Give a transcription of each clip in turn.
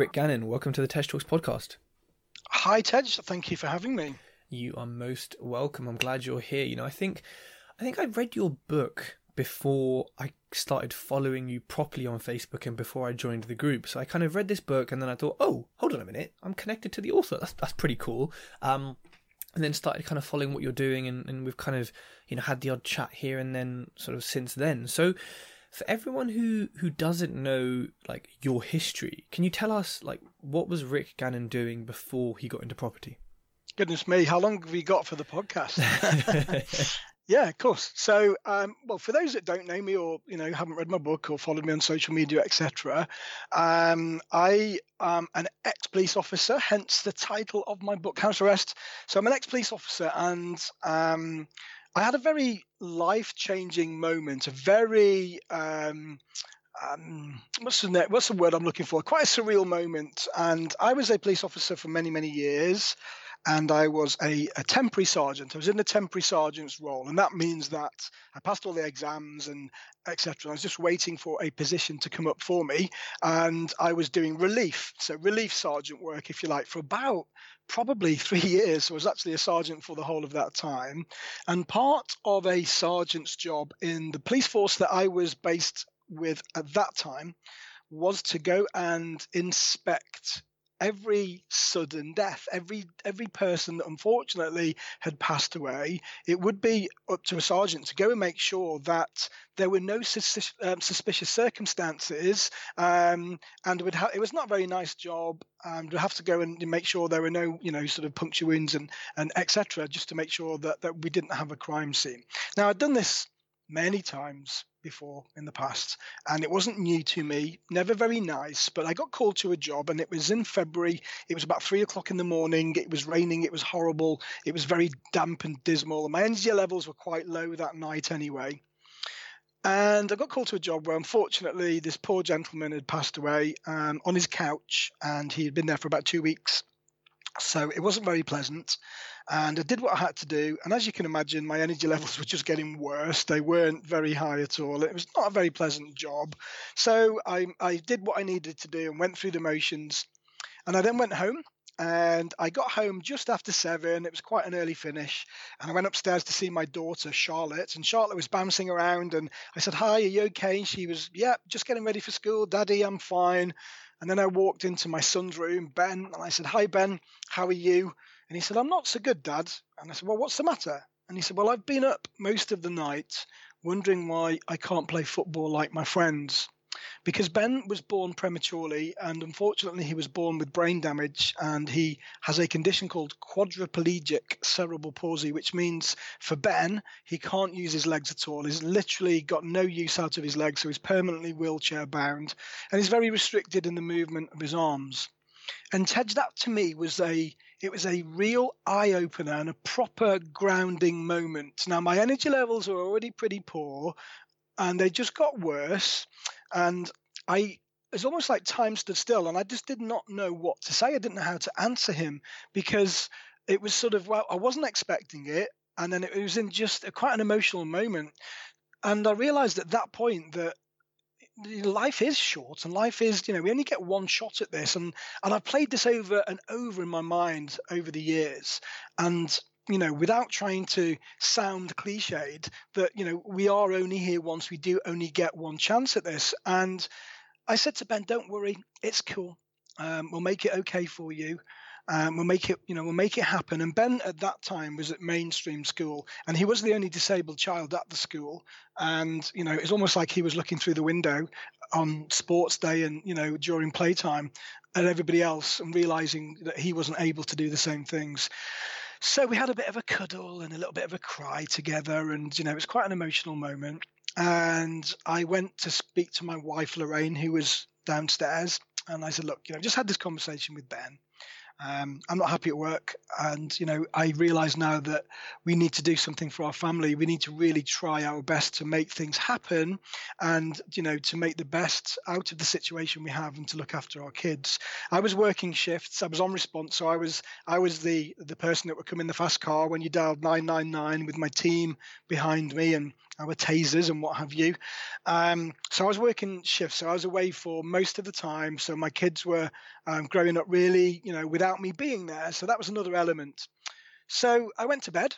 Rick Gannon, welcome to the Tej Talks podcast. Hi, Tej. Thank you for having me. You are most welcome. I'm glad you're here. You know, I think, I think I read your book before I started following you properly on Facebook and before I joined the group. So I kind of read this book and then I thought, oh, hold on a minute, I'm connected to the author. That's that's pretty cool. Um, and then started kind of following what you're doing and, and we've kind of you know had the odd chat here and then sort of since then. So for everyone who who doesn't know like your history, can you tell us like what was Rick Gannon doing before he got into property? Goodness me, how long have we got for the podcast? yeah, of course. So, um, well, for those that don't know me or you know haven't read my book or followed me on social media, etc., um, I am an ex-police officer, hence the title of my book, House Arrest. So, I'm an ex-police officer, and um, I had a very life changing moment, a very um, um, what's the what's the word I'm looking for? Quite a surreal moment. And I was a police officer for many many years, and I was a, a temporary sergeant. I was in the temporary sergeant's role, and that means that I passed all the exams and etc. I was just waiting for a position to come up for me, and I was doing relief, so relief sergeant work, if you like, for about probably three years. I was actually a sergeant for the whole of that time. And part of a sergeant's job in the police force that I was based with at that time was to go and inspect every sudden death, every every person that unfortunately had passed away, it would be up to a sergeant to go and make sure that there were no sus- um, suspicious circumstances, um, and would ha- it was not a very nice job. And would have to go and make sure there were no, you know, sort of puncture wounds and and etc. Just to make sure that that we didn't have a crime scene. Now I'd done this many times before in the past and it wasn't new to me never very nice but i got called to a job and it was in february it was about three o'clock in the morning it was raining it was horrible it was very damp and dismal and my energy levels were quite low that night anyway and I got called to a job where, unfortunately, this poor gentleman had passed away um, on his couch, and he had been there for about two weeks. So it wasn't very pleasant. And I did what I had to do. And as you can imagine, my energy levels were just getting worse. They weren't very high at all. It was not a very pleasant job. So I, I did what I needed to do and went through the motions. And I then went home and I got home just after seven. It was quite an early finish, and I went upstairs to see my daughter Charlotte. And Charlotte was bouncing around, and I said, "Hi, are you okay?" And she was, "Yeah, just getting ready for school, Daddy. I'm fine." And then I walked into my son's room, Ben, and I said, Hi, Ben, how are you? And he said, I'm not so good, Dad. And I said, Well, what's the matter? And he said, Well, I've been up most of the night wondering why I can't play football like my friends because Ben was born prematurely and unfortunately he was born with brain damage and he has a condition called quadriplegic cerebral palsy, which means for Ben, he can't use his legs at all. He's literally got no use out of his legs, so he's permanently wheelchair bound and he's very restricted in the movement of his arms. And Tej, that to me was a it was a real eye opener and a proper grounding moment. Now my energy levels are already pretty poor, and they just got worse and I it's almost like time stood still and I just did not know what to say. I didn't know how to answer him because it was sort of well, I wasn't expecting it, and then it was in just a, quite an emotional moment, and I realized at that point that life is short and life is you know we only get one shot at this and and I've played this over and over in my mind over the years and you know, without trying to sound cliched, that, you know, we are only here once, we do only get one chance at this. And I said to Ben, don't worry, it's cool. Um, we'll make it okay for you. Um, we'll make it, you know, we'll make it happen. And Ben at that time was at mainstream school, and he was the only disabled child at the school. And you know, it's almost like he was looking through the window on sports day and you know during playtime at everybody else, and realizing that he wasn't able to do the same things. So we had a bit of a cuddle and a little bit of a cry together, and you know, it was quite an emotional moment. And I went to speak to my wife Lorraine, who was downstairs, and I said, "Look, you know, I just had this conversation with Ben." Um, I'm not happy at work, and you know I realise now that we need to do something for our family. We need to really try our best to make things happen, and you know to make the best out of the situation we have and to look after our kids. I was working shifts. I was on response, so I was I was the the person that would come in the fast car when you dialed 999 with my team behind me, and our tasers and what have you. Um, so I was working shifts, so I was away for most of the time. So my kids were um, growing up really, you know, without me being there. So that was another element. So I went to bed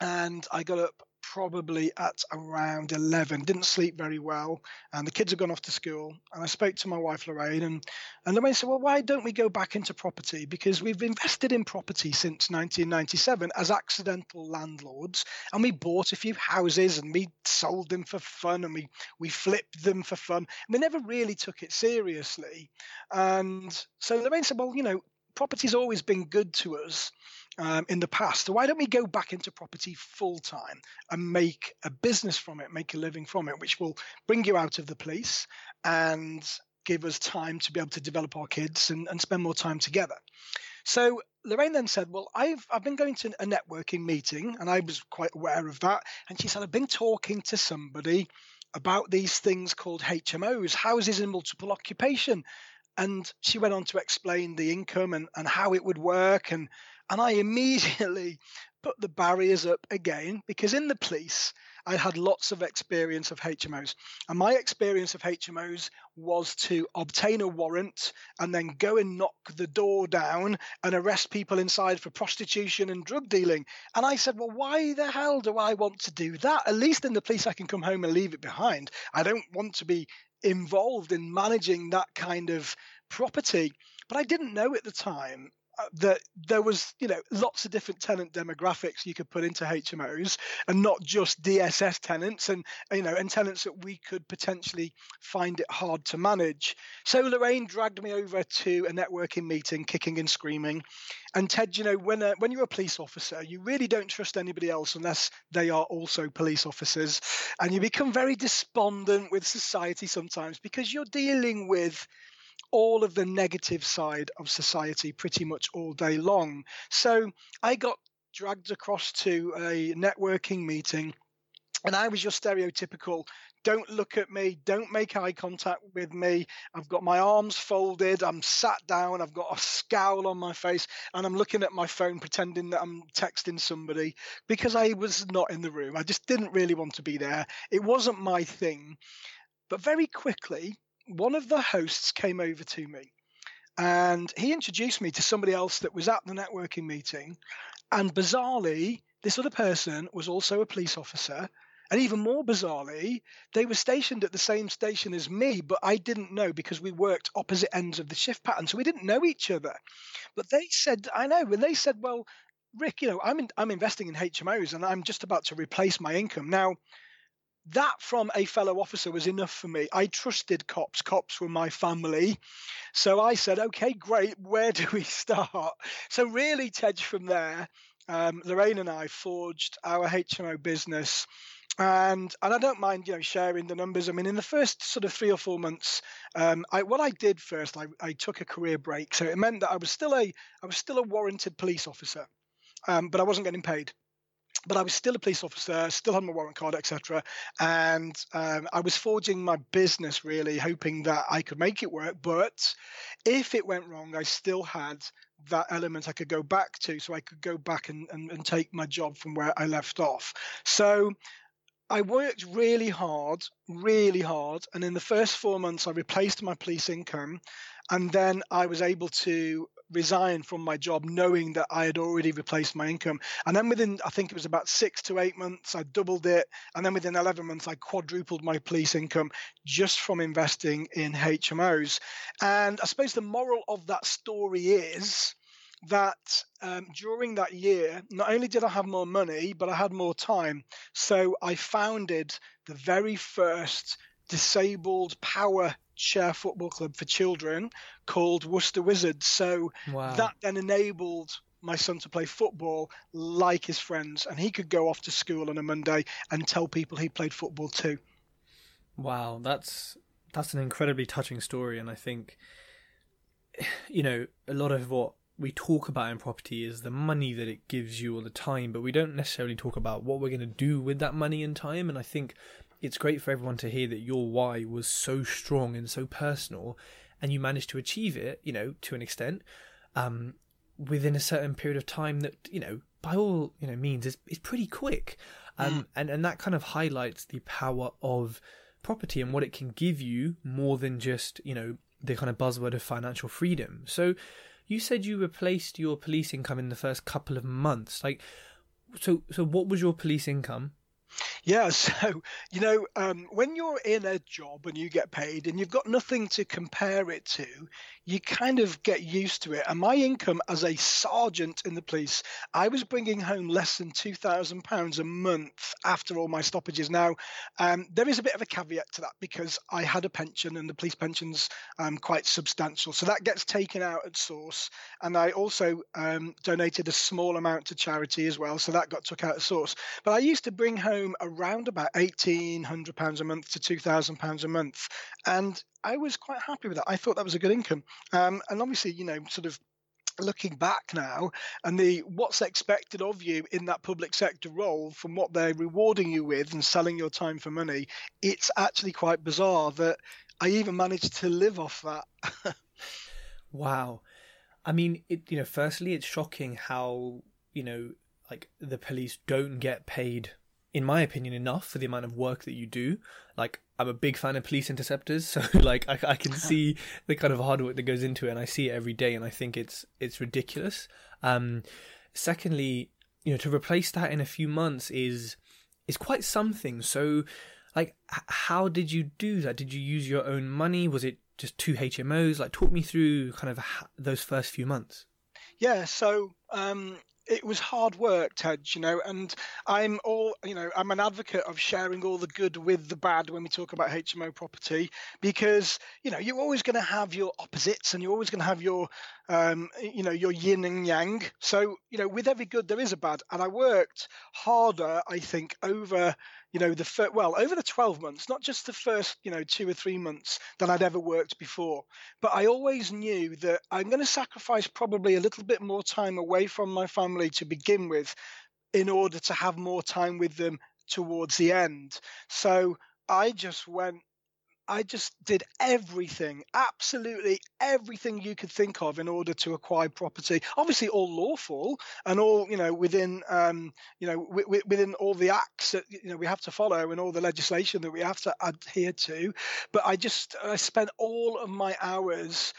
and I got up probably at around 11 didn't sleep very well and the kids had gone off to school and i spoke to my wife lorraine and, and lorraine said well why don't we go back into property? Because we've invested in property since 1997 as accidental landlords and we bought a few houses and we sold them for fun and we, we flipped them for fun and we never really took it seriously. And so lorraine said well you know property's always been good to us um, in the past. So why don't we go back into property full time and make a business from it, make a living from it, which will bring you out of the police and give us time to be able to develop our kids and, and spend more time together. So Lorraine then said, Well, I've I've been going to a networking meeting and I was quite aware of that. And she said, I've been talking to somebody about these things called HMOs, houses in multiple occupation. And she went on to explain the income and, and how it would work and and I immediately put the barriers up again because in the police, I had lots of experience of HMOs. And my experience of HMOs was to obtain a warrant and then go and knock the door down and arrest people inside for prostitution and drug dealing. And I said, Well, why the hell do I want to do that? At least in the police, I can come home and leave it behind. I don't want to be involved in managing that kind of property. But I didn't know at the time Uh, that there was you know lots of different tenant demographics you could put into HMOs and not just DSS tenants and you know and tenants that we could potentially find it hard to manage. So Lorraine dragged me over to a networking meeting, kicking and screaming. And Tej, you know when a, when you're a police officer, you really don't trust anybody else unless they are also police officers, and you become very despondent with society sometimes because you're dealing with all of the negative side of society pretty much all day long. So I got dragged across to a networking meeting and I was your stereotypical don't look at me, don't make eye contact with me. I've got my arms folded, I'm sat down, I've got a scowl on my face, and I'm looking at my phone pretending that I'm texting somebody because I was not in the room. I just didn't really want to be there. It wasn't my thing. But very quickly, one of the hosts came over to me and he introduced me to somebody else that was at the networking meeting. And bizarrely, this other person was also a police officer. And even more bizarrely, they were stationed at the same station as me, but I didn't know because we worked opposite ends of the shift pattern. So we didn't know each other. But they said, I know, and they said, well, Rick, you know, I'm in, I'm investing in HMOs and I'm just about to replace my income. Now, that from a fellow officer was enough for me. I trusted cops. Cops were my family. So I said, okay, great. Where do we start? So, really, Tej, from there, um, Lorraine and I forged our HMO business. And and I don't mind, you know, sharing the numbers. I mean, in the first sort of three or four months, um, I, what I did first, I, I took a career break. So it meant that I was still a I was still a warranted police officer, um, but I wasn't getting paid but I was still a police officer, still had my warrant card, etc. And um, I was forging my business really, hoping that I could make it work. But if it went wrong, I still had that element I could go back to, so I could go back and, and, and take my job from where I left off. So I worked really hard, really hard. And in the first four months, I replaced my police income. And then I was able to resign from my job knowing that I had already replaced my income. And then within, I think it was about six to eight months, I doubled it. And then within 11 months, I quadrupled my police income just from investing in HMOs. And I suppose the moral of that story is that um, during that year, not only did I have more money, but I had more time. So I founded the very first disabled power chair football club for children called Worcester Wizards. So wow. that then enabled my son to play football like his friends, and he could go off to school on a Monday and tell people he played football too. Wow, that's that's an incredibly touching story, and I think you know a lot of what we talk about in property is the money that it gives you all the time, but we don't necessarily talk about what we're going to do with that money and time. And I think it's great for everyone to hear that your why was so strong and so personal, and you managed to achieve it, you know, to an extent, um, within a certain period of time that, you know, by all you know means is, is pretty quick. Um, mm. and, and that kind of highlights the power of property and what it can give you more than just, you know, the kind of buzzword of financial freedom. So you said you replaced your police income in the first couple of months. Like, so, so what was your police income? Yeah, so you know, um, when you're in a job and you get paid and you've got nothing to compare it to, you kind of get used to it. And my income as a sergeant in the police, I was bringing home less than two thousand pounds a month after all my stoppages. Now, um, there is a bit of a caveat to that because I had a pension and the police pension's um, quite substantial, so that gets taken out at source. And I also um, donated a small amount to charity as well, so that got took out at source. But I used to bring home around about eighteen hundred pounds a month to two thousand pounds a month, and I was quite happy with that. I thought that was a good income, um, and obviously, you know, sort of looking back now and the what's expected of you in that public sector role from what they're rewarding you with and selling your time for money it's actually quite bizarre that i even managed to live off that wow i mean it you know firstly it's shocking how you know like the police don't get paid in my opinion, enough for the amount of work that you do. Like, I'm a big fan of police interceptors, so like I, I can see the kind of hard work that goes into it, and I see it every day, and I think it's it's ridiculous. Um, secondly, you know, to replace that in a few months is is quite something. So, like, h- how did you do that? Did you use your own money? Was it just two HMOs? Like, talk me through kind of h- those first few months. Yeah, so um, it was hard work, Tej, you know, and I'm all, you know, I'm an advocate of sharing all the good with the bad when we talk about HMO property because, you know, you're always going to have your opposites and you're always going to have your, um, you know, your yin and yang. So, you know, with every good, there is a bad. And I worked harder, I think, over you know the fir- well over the 12 months not just the first you know two or three months than i'd ever worked before but i always knew that i'm going to sacrifice probably a little bit more time away from my family to begin with in order to have more time with them towards the end. So i just went I just did everything, absolutely everything you could think of in order to acquire property. Obviously, all lawful and all you know within um, you know w- w- within all the acts that you know we have to follow and all the legislation that we have to adhere to. But I just I spent all of my hours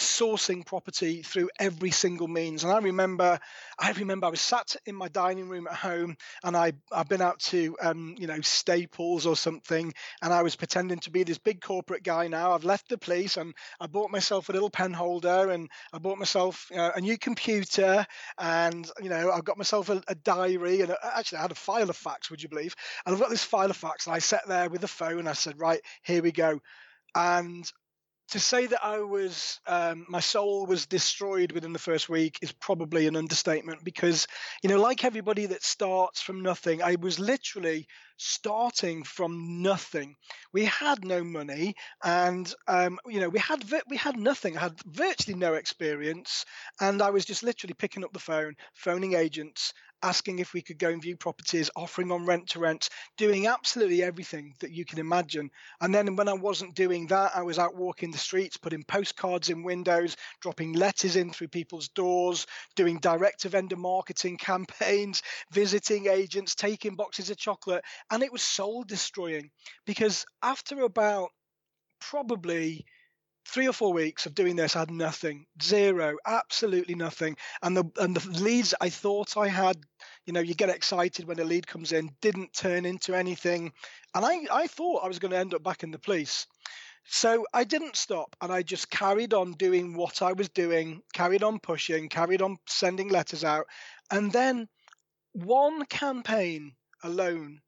sourcing property through every single means. And I remember, I remember I was sat in my dining room at home, and I I've been out to um, you know Staples or something, and I was pretending to be this big corporate guy. Now I've left the police, and I bought myself a little pen holder, and I bought myself uh, a new computer, and you know I've got myself a, a diary, and actually I had a Filofax. Would you believe? And I've got this Filofax, and I sat there with the phone. And I said, right, here we go. And to say that I was um, my soul was destroyed within the first week is probably an understatement because you know like everybody that starts from nothing I was literally starting from nothing we had no money and um, you know we had we had nothing I had virtually no experience and I was just literally picking up the phone phoning agents asking if we could go and view properties, offering on rent to rent, doing absolutely everything that you can imagine. And then when I wasn't doing that, I was out walking the streets, putting postcards in windows, dropping letters in through people's doors, doing direct to vendor marketing campaigns, visiting agents, taking boxes of chocolate. And it was soul destroying because after about probably three or four weeks of doing this, I had nothing, zero, absolutely nothing. And the and the leads I thought I had, you know, you get excited when a lead comes in, didn't turn into anything, and I I thought I was going to end up back in the police. So I didn't stop and I just carried on doing what I was doing, carried on pushing, carried on sending letters out. And then one campaign alone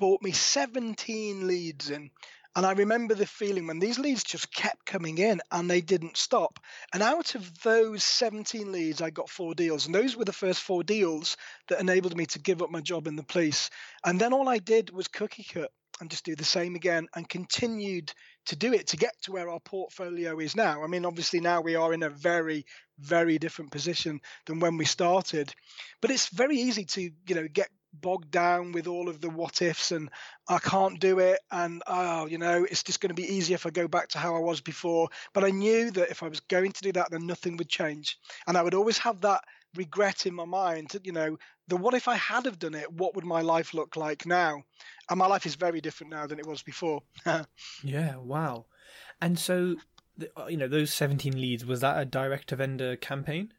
bought me 17 leads in. And I remember the feeling when these leads just kept coming in and they didn't stop. And out of those 17 leads, I got four deals. And those were the first four deals that enabled me to give up my job in the police. And then all I did was cookie cut and just do the same again and continued to do it to get to where our portfolio is now. I mean, obviously, now we are in a very, very different position than when we started. But it's very easy to, you know, get bogged down with all of the what ifs and I can't do it and oh you know it's just going to be easier if I go back to how I was before but I knew that if I was going to do that then nothing would change and I would always have that regret in my mind. That, you know, the what if I had have done it? What would my life look like now? And my life is very different now than it was before. yeah, wow. And so, uh, you know, those 17 leads, was that a direct to vendor campaign?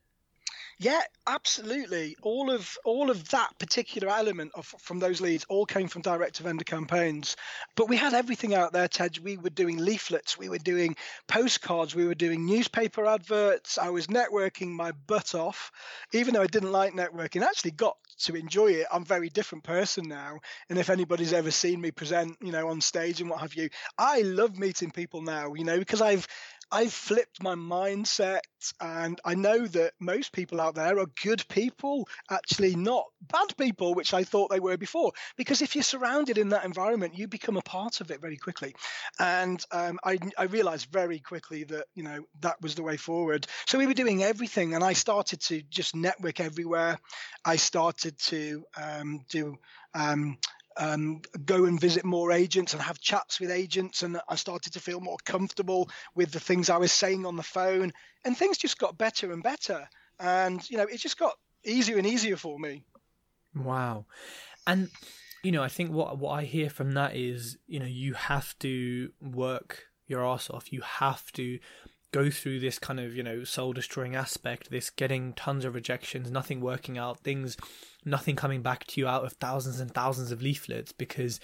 Yeah, absolutely. All of all of that particular element of from those leads all came from direct to vendor campaigns. But we had everything out there, Tej. We were doing leaflets, we were doing postcards, we were doing newspaper adverts. I was networking my butt off, even though I didn't like networking. I actually got to enjoy it. I'm a very different person now. And if anybody's ever seen me present, you know, on stage and what have you, I love meeting people now, you know, because I've I've flipped my mindset, and I know that most people out there are good people, actually not bad people, which I thought they were before. Because if you're surrounded in that environment, you become a part of it very quickly. And um, I, I realized very quickly that you know that was the way forward. So we were doing everything, and I started to just network everywhere. I started to um, do um, um, go and visit more agents and have chats with agents. And I started to feel more comfortable with the things I was saying on the phone. And things just got better and better. And, you know, it just got easier and easier for me. Wow. And, you know, I think what, what I hear from that is, you know, you have to work your ass off. You have to go through this kind of you know soul destroying aspect this getting tons of rejections nothing working out things nothing coming back to you out of thousands and thousands of leaflets because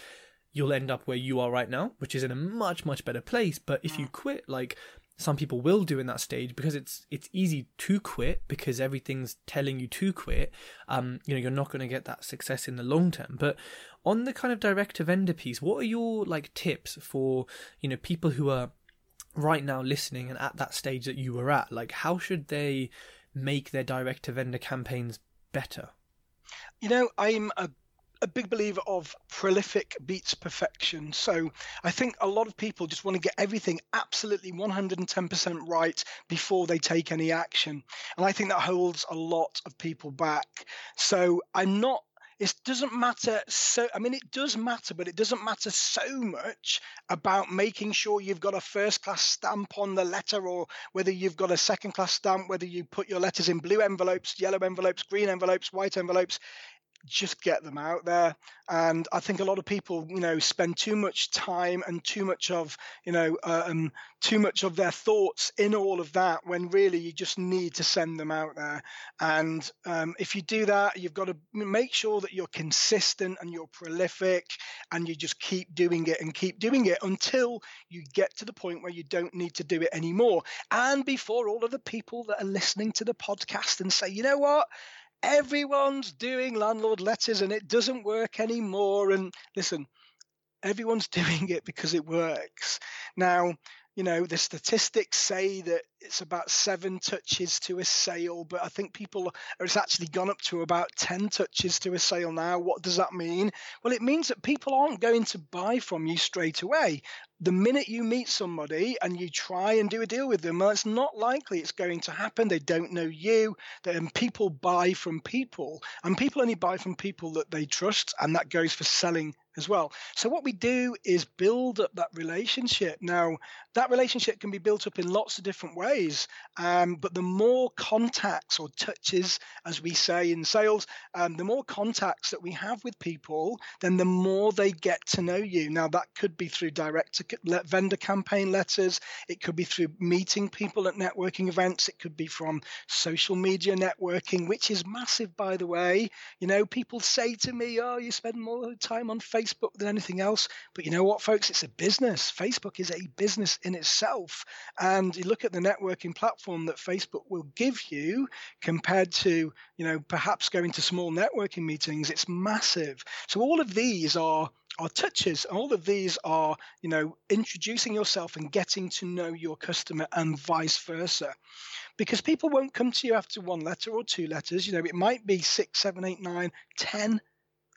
you'll end up where you are right now which is in a much much better place. But if you quit like some people will do in that stage because it's it's easy to quit because everything's telling you to quit. Um you know you're not going to get that success in the long term. But on the kind of direct to vendor piece what are your like tips for you know people who are right now listening and at that stage that you were at? Like how should they make their direct to vendor campaigns better you know i'm a a big believer of prolific beats perfection. So I think a lot of people just want to get everything absolutely 110% right before they take any action. And I think that holds a lot of people back. So I'm not it doesn't matter so i mean it does matter but it doesn't matter so much about making sure you've got a first class stamp on the letter or whether you've got a second class stamp whether you put your letters in blue envelopes yellow envelopes green envelopes white envelopes just get them out there. And I think a lot of people, you know, spend too much time and too much of, you know, uh, um, too much of their thoughts in all of that when really you just need to send them out there. And um, if you do that, you've got to make sure that you're consistent and you're prolific and you just keep doing it and keep doing it until you get to the point where you don't need to do it anymore. And before all of the people that are listening to the podcast and say, you know what? Everyone's doing landlord letters and it doesn't work anymore. And listen, everyone's doing it because it works. Now, you know, the statistics say that it's about seven touches to a sale, but I think people it's actually gone up to about 10 touches to a sale now. What does that mean? Well, it means that people aren't going to buy from you straight away. The minute you meet somebody and you try and do a deal with them, well, it's not likely it's going to happen. They don't know you. Then people buy from people, and people only buy from people that they trust, and that goes for selling as well. So what we do is build up that relationship. Now, that relationship can be built up in lots of different ways, um, but the more contacts or touches, as we say in sales, um, the more contacts that we have with people, then the more they get to know you. Now, that could be through direct vendor campaign letters. It could be through meeting people at networking events. It could be from social media networking, which is massive, by the way. You know, people say to me, "Oh, you spend more time on Facebook." Facebook than anything else. But you know what, folks? It's a business. Facebook is a business in itself. And you look at the networking platform that Facebook will give you compared to, you know, perhaps going to small networking meetings, it's massive. So all of these are are touches. All of these are, you know, introducing yourself and getting to know your customer and vice versa. Because people won't come to you after one letter or two letters. You know, it might be six, seven, eight, nine, ten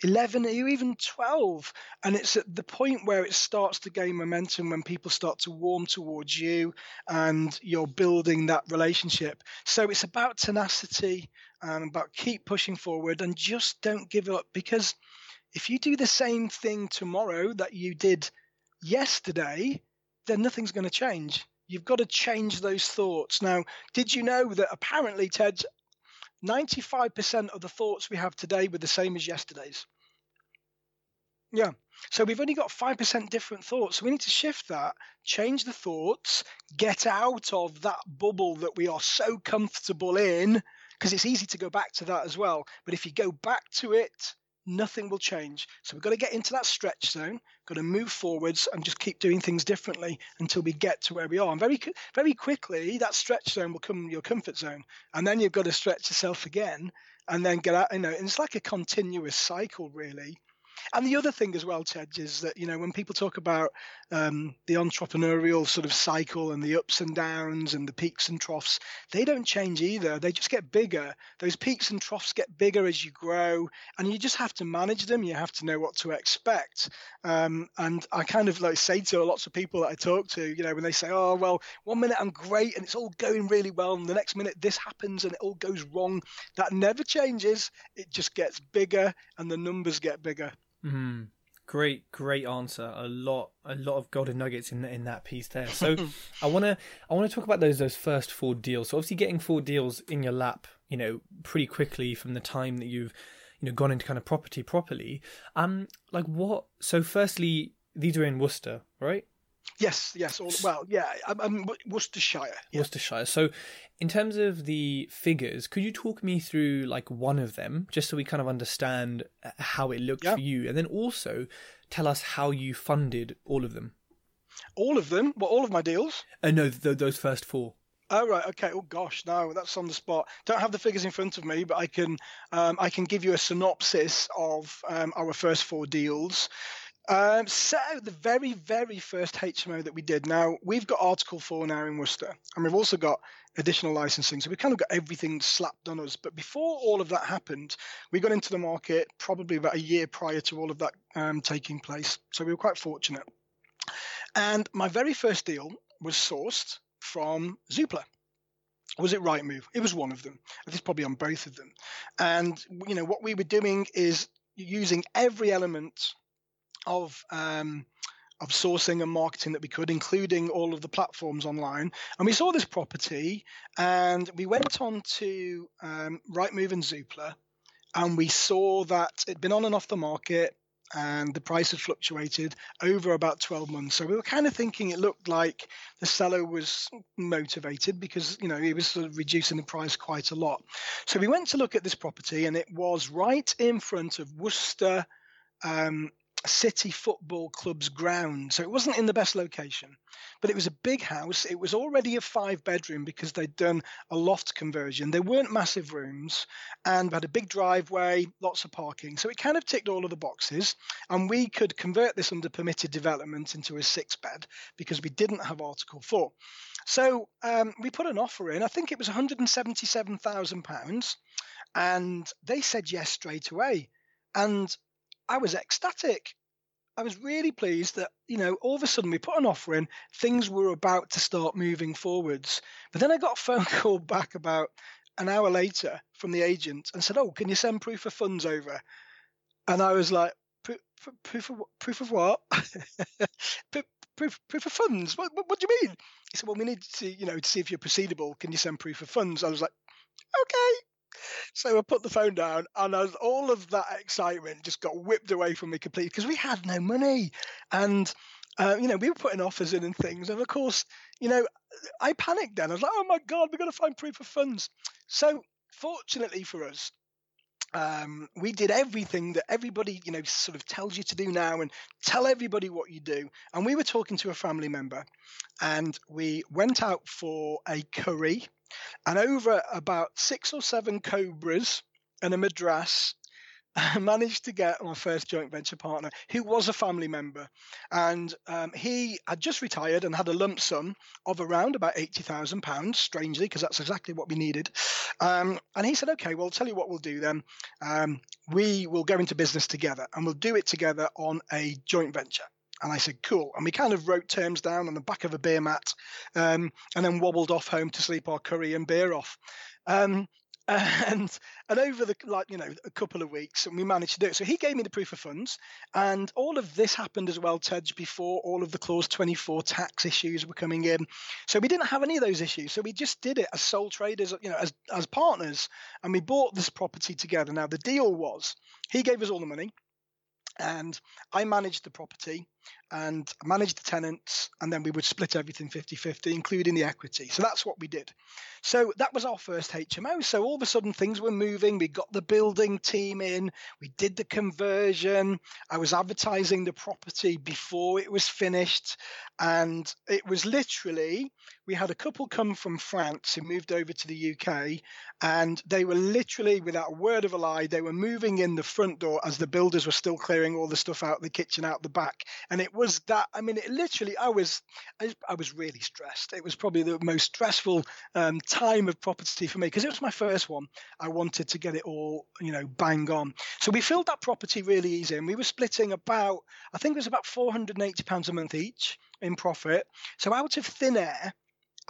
11 or even 12 and it's at the point where it starts to gain momentum when people start to warm towards you and you're building that relationship. So it's about tenacity and about keep pushing forward and just don't give up. Because if you do the same thing tomorrow that you did yesterday then nothing's going to change. You've got to change those thoughts. Now did you know that apparently tej 95% of the thoughts we have today were the same as yesterday's. Yeah. So we've only got 5% different thoughts. So we need to shift that, change the thoughts, get out of that bubble that we are so comfortable in, because it's easy to go back to that as well. But if you go back to it, nothing will change. So we've got to get into that stretch zone, got to move forwards and just keep doing things differently until we get to where we are. And very, very quickly, that stretch zone will come your comfort zone. And then you've got to stretch yourself again and then get out. You know, and it's like a continuous cycle, really. And the other thing as well, Tej, is that you know when people talk about um, the entrepreneurial sort of cycle and the ups and downs and the peaks and troughs, they don't change either. They just get bigger. Those peaks and troughs get bigger as you grow, and you just have to manage them. You have to know what to expect. Um, and I kind of like say to lots of people that I talk to, you know, when they say, "Oh, well, one minute I'm great and it's all going really well, and the next minute this happens and it all goes wrong," that never changes. It just gets bigger, and the numbers get bigger. Mm, great, great answer. A lot, a lot of golden nuggets in in that piece there. So I wanna, I wanna talk about those those first four deals. So obviously, getting four deals in your lap, you know, pretty quickly from the time that you've, you know, gone into kind of property properly. Um, like what? So firstly, these are in Worcester, right? Yes, yes. All, well, yeah. I'm, I'm Worcestershire. Yeah. Worcestershire. So, in terms of the figures, could you talk me through like one of them, just so we kind of understand uh, how it looked yeah. for you, and then also tell us how you funded all of them. All of them? Well, all of my deals? Uh, no, th- those first four. Oh right, okay. Oh gosh, no, that's on the spot. Don't have the figures in front of me, but I can um, I can give you a synopsis of um, our first four deals. Um, so the very, very first HMO that we did. Now we've got Article Four now in Worcester, and we've also got additional licensing. So we've kind of got everything slapped on us. But before all of that happened, we got into the market probably about a year prior to all of that um, taking place. So we were quite fortunate. And my very first deal was sourced from Zoopla was it Rightmove? It was one of them. I think probably on both of them. And you know what we were doing is using every element of um, of sourcing and marketing that we could, including all of the platforms online. And we saw this property, and we went on to um, Rightmove and Zoopla, and we saw that it'd been on and off the market, and the price had fluctuated over about 12 months. So we were kind of thinking it looked like the seller was motivated because you know he was sort of reducing the price quite a lot. So we went to look at this property, and it was right in front of Worcester. Um, City Football Club's ground. So it wasn't in the best location, but it was a big house. It was already a five bedroom because they'd done a loft conversion. They weren't massive rooms and had a big driveway, lots of parking. So it kind of ticked all of the boxes. And we could convert this under permitted development into a six bed because we didn't have Article 4. So um, we put an offer in. I think it was £177,000. And they said yes straight away. And I was ecstatic. I was really pleased that, you know, all of a sudden we put an offer in, things were about to start moving forwards. But then I got a phone call back about an hour later from the agent and said, Oh, can you send proof of funds over? And I was like, Proof of, proof of what? proof, proof of funds? What, what, what, do you mean? He said, Well, we need to, you know, to see if you're proceedable. Can you send proof of funds? I was like, Okay so I put the phone down, and as all of that excitement just got whipped away from me completely because we had no money, and uh, you know we were putting offers in and things, and of course, you know, I panicked then. I was like, oh my god, we've got to find proof of funds. So fortunately for us, um, we did everything that everybody you know sort of tells you to do now and tell everybody what you do and we were talking to a family member and we went out for a curry and over about six or seven Cobras and a Madras, I managed to get my first joint venture partner, who was a family member, and um, he had just retired and had a lump sum of around about eighty thousand pounds. Strangely, because that's exactly what we needed. Um, and he said, "Okay, well, I'll tell you what we'll do then. Um, we will go into business together, and we'll do it together on a joint venture." And I said, cool. And we kind of wrote terms down on the back of a beer mat um, and then wobbled off home to sleep our curry and beer off. Um, and and over the like you know a couple of weeks and we managed to do it so he gave me the proof of funds and all of this happened as well tej before all of the clause 24 tax issues were coming in so we didn't have any of those issues so we just did it as sole traders you know as as partners and we bought this property together now the deal was he gave us all the money and I managed the property and manage the tenants, and then we would split everything 50 50, including the equity. So that's what we did. So that was our first HMO. So all of a sudden things were moving. We got the building team in, we did the conversion. I was advertising the property before it was finished. And it was literally, we had a couple come from France who moved over to the UK, and they were literally, without a word of a lie, they were moving in the front door as the builders were still clearing all the stuff out the kitchen, out the back. And it was that, I mean, it literally, I was, I, I was really stressed. It was probably the most stressful um, time of property for me because it was my first one. I wanted to get it all, you know, bang on. So we filled that property really easy, and we were splitting about, I think it was about 480 pounds a month each in profit. So out of thin air,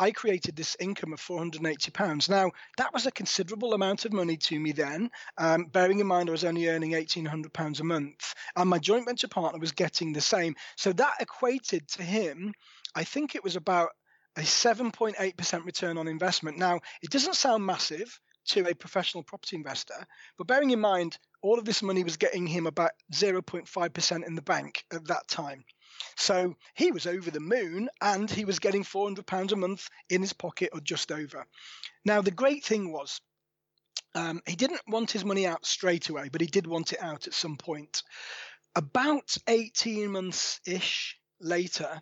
I created this income of 480 pounds. Now that was a considerable amount of money to me then, um, bearing in mind I was only earning 1800 pounds a month, and my joint venture partner was getting the same. So that equated to him, I think it was about a 7.8% return on investment. Now it doesn't sound massive to a professional property investor, but bearing in mind all of this money was getting him about 0.5% in the bank at that time. So he was over the moon and he was getting £400 a month in his pocket or just over. Now, the great thing was, um, he didn't want his money out straight away, but he did want it out at some point. About 18 months ish later,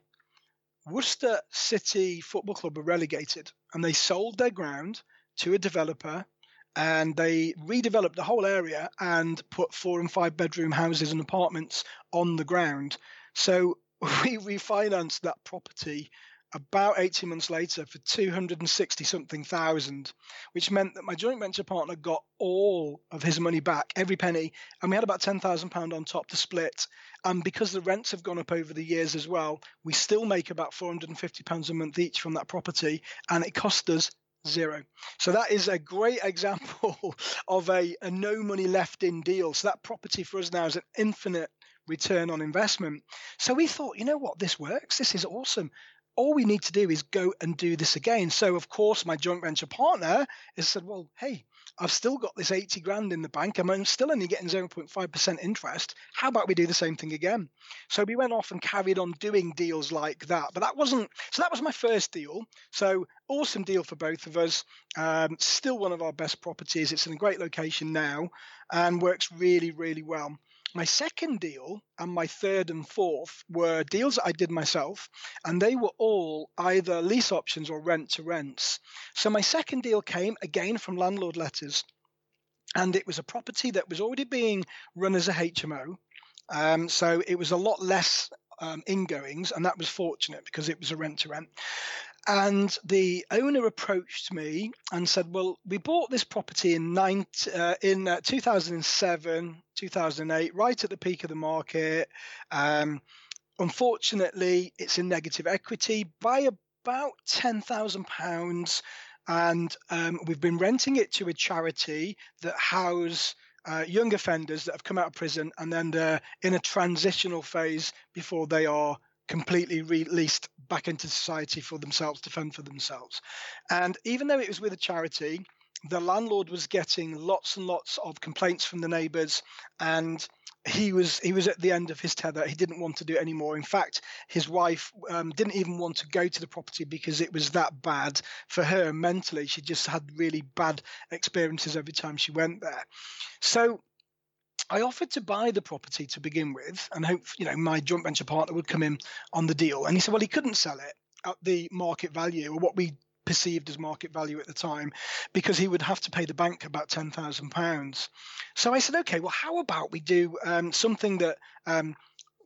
Worcester City Football Club were relegated and they sold their ground to a developer and they redeveloped the whole area and put four and five bedroom houses and apartments on the ground. So we refinanced that property about 18 months later for 260 something thousand, which meant that my joint venture partner got all of his money back, every penny, and we had about 10,000 pound on top to split. And because the rents have gone up over the years as well, we still make about 450 pounds a month each from that property, and it cost us zero. So that is a great example of a, a no money left in deal. So that property for us now is an infinite return on investment. So we thought, you know what, this works. This is awesome. All we need to do is go and do this again. So, of course, my joint venture partner has said, well, hey, I've still got this 80 grand in the bank. I'm still only getting 0.5% interest. How about we do the same thing again? So we went off and carried on doing deals like that. But that wasn't, so that was my first deal. So awesome deal for both of us. Um, still one of our best properties. It's in a great location now and works really, really well. My second deal and my third and fourth were deals that I did myself, and they were all either lease options or rent to rents. So my second deal came again from landlord letters, and it was a property that was already being run as a HMO. Um, so it was a lot less um, ingoings, and that was fortunate because it was a rent to rent. And the owner approached me and said, "Well, we bought this property in 19, uh, in uh, 2007, 2008, right at the peak of the market. Um, unfortunately, it's in negative equity by about ten thousand pounds, and um, we've been renting it to a charity that house." Uh, young offenders that have come out of prison and then they're in a transitional phase before they are completely released back into society for themselves to fend for themselves. And even though it was with a charity, the landlord was getting lots and lots of complaints from the neighbours and he was he was at the end of his tether. He didn't want to do it anymore. In fact his wife um, didn't even want to go to the property because it was that bad for her mentally. She just had really bad experiences every time she went there. So I offered to buy the property to begin with, and hope you know my joint venture partner would come in on the deal. And he said, well, he couldn't sell it at the market value or what we perceived as market value at the time because he would have to pay the bank about ten thousand pounds. So I said, okay, well, how about we do um, something that um,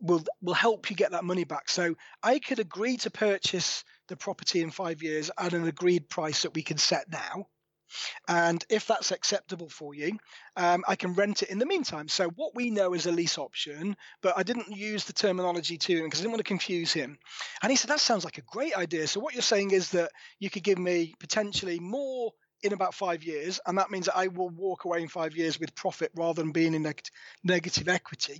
will will help you get that money back? So I could agree to purchase the property in five years at an agreed price that we can set now. And if that's acceptable for you, um, I can rent it in the meantime. So what we know is a lease option, but I didn't use the terminology to him because I didn't want to confuse him. And he said, that sounds like a great idea. So what you're saying is that you could give me potentially more in about five years, and that means that I will walk away in five years with profit rather than being in neg- negative equity.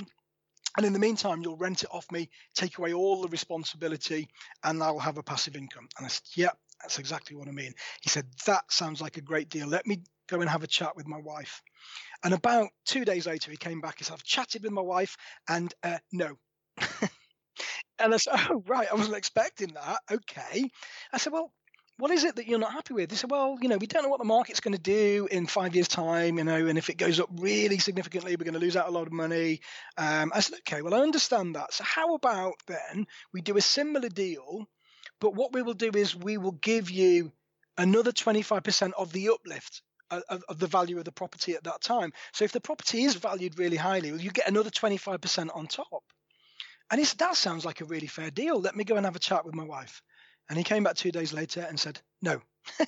And in the meantime, you'll rent it off me, take away all the responsibility, and I'll have a passive income. And I said, Yeah, that's exactly what I mean. He said, That sounds like a great deal. Let me go and have a chat with my wife. And about two days later, he came back. He said, I've chatted with my wife, and uh, no. and I said, Oh, right. I wasn't expecting that. Okay. I said, Well, what is it that you're not happy with? They said, well, you know, we don't know what the market's going to do in five years' time, you know, and if it goes up really significantly, we're going to lose out a lot of money. Um, I said, okay, well, I understand that. So how about then we do a similar deal, but what we will do is we will give you another 25% of the uplift of, of, the value of the property at that time. So if the property is valued really highly, well, you get another 25% on top. And he said, that sounds like a really fair deal. Let me go and have a chat with my wife. And he came back two days later and said, no.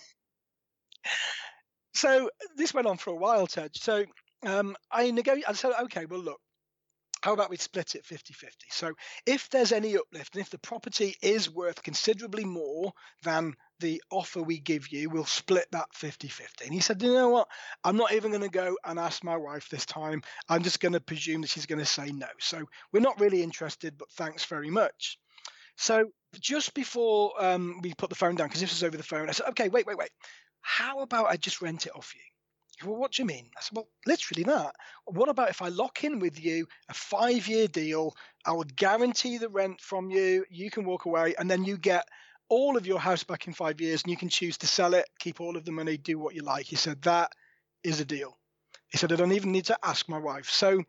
so this went on for a while, Tej. So um, I, nego- I said, okay, well, look, how about we split it 50 50? So if there's any uplift and if the property is worth considerably more than the offer we give you, we'll split that 50 50. And he said, you know what? I'm not even going to go and ask my wife this time. I'm just going to presume that she's going to say no. So we're not really interested, but thanks very much. So just before um, we put the phone down, because this was over the phone, I said, okay, wait, wait, wait. How about I just rent it off you? Well, what do you mean? I said, well, literally that. What about if I lock in with you a five year deal? I will guarantee the rent from you. You can walk away, and then you get all of your house back in five years, and you can choose to sell it, keep all of the money, do what you like. He said, that is a deal. He said, I don't even need to ask my wife. So